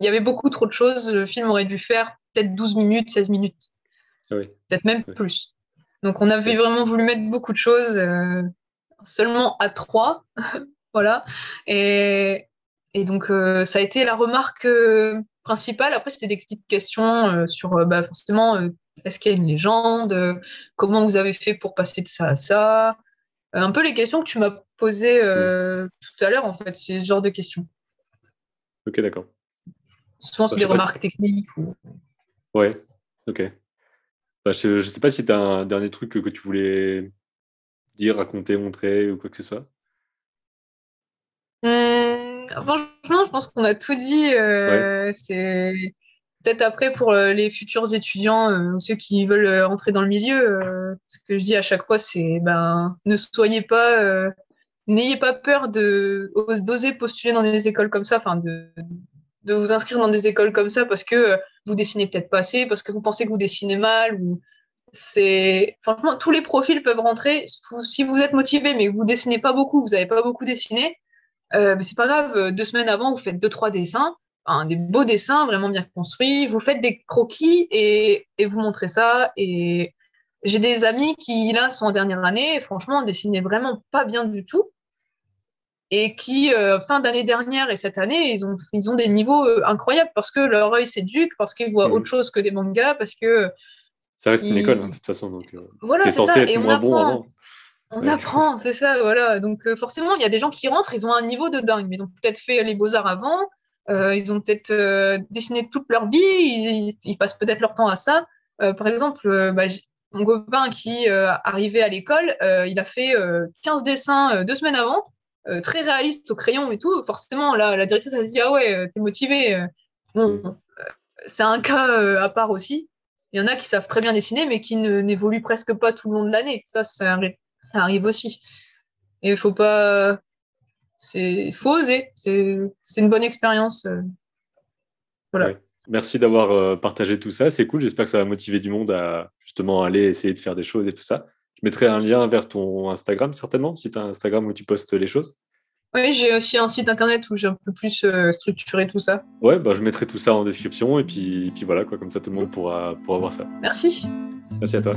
S2: il y avait beaucoup trop de choses. Le film aurait dû faire peut-être 12 minutes, 16 minutes. Peut-être même plus. Donc on avait vraiment voulu mettre beaucoup de choses euh, seulement à 3. voilà. Et, et donc euh, ça a été la remarque principale. Après, c'était des petites questions sur bah, forcément est-ce qu'il y a une légende Comment vous avez fait pour passer de ça à ça? Euh, Un peu les questions que tu m'as posées euh, tout à l'heure, en fait, c'est ce genre de questions.
S1: Ok, d'accord.
S2: Souvent, c'est bah, des remarques techniques. Ou...
S1: Ouais, ok. Bah, je ne sais pas si tu as un dernier truc que, tu voulais dire, raconter, montrer ou quoi que ce soit.
S2: Hum, franchement, je pense qu'on a tout dit. Euh, c'est peut-être après pour euh, les futurs étudiants, euh, ceux qui veulent entrer dans le milieu, ce que je dis à chaque fois, c'est ben ne soyez pas, n'ayez pas peur de d'oser postuler dans des écoles comme ça, enfin de de vous inscrire dans des écoles comme ça parce que vous dessinez peut-être pas assez, parce que vous pensez que vous dessinez mal ou c'est franchement tous les profils peuvent rentrer. Si vous êtes motivé mais que vous dessinez pas beaucoup, vous avez pas beaucoup dessiné, euh, c'est pas grave. Deux semaines avant, vous faites deux trois dessins des beaux dessins vraiment bien construits. Vous faites des croquis et, vous montrez ça. Et j'ai des amis qui, là, sont en dernière année et franchement, dessinaient vraiment pas bien du tout. Et qui, euh, fin d'année dernière et cette année, ils ont, ils ont des niveaux euh, incroyables parce que leur œil s'éduque, parce qu'ils voient mmh. autre chose que des mangas, parce que.
S1: Ça reste une école, hein, de toute façon. Donc, euh,
S2: voilà, c'est ça. et on apprend. On apprend, c'est ça, voilà. Donc forcément, il y a des gens qui rentrent, ils ont un niveau de dingue. Ils ont peut-être fait les beaux-arts avant, ils ont peut-être dessiné toute leur vie, ils, passent peut-être leur temps à ça. Par exemple, bah, mon copain qui arrivait à l'école, il a fait 15 dessins deux semaines avant, très réalistes au crayon et tout. Forcément, là, la directrice a dit Ah ouais, t'es motivé. Bon, c'est un cas à part aussi. Il y en a qui savent très bien dessiner, mais qui n'évoluent presque pas tout le long de l'année. Ça, ça, ça, arrive aussi. Et il faut pas, c'est faut oser. C'est une bonne expérience. Euh. Voilà.
S1: Merci d'avoir euh, partagé tout ça. C'est cool. J'espère que ça va motiver du monde à justement aller essayer de faire des choses et tout ça. Je mettrai un lien vers ton Instagram, certainement, si tu as un Instagram où tu postes les choses?
S2: Oui, j'ai aussi un site internet où j'ai un peu plus euh, structuré tout ça.
S1: Ouais, bah, je mettrai tout ça en description et puis, puis voilà, quoi, comme ça tout le monde pourra, pourra voir ça.
S2: Merci.
S1: Merci à toi.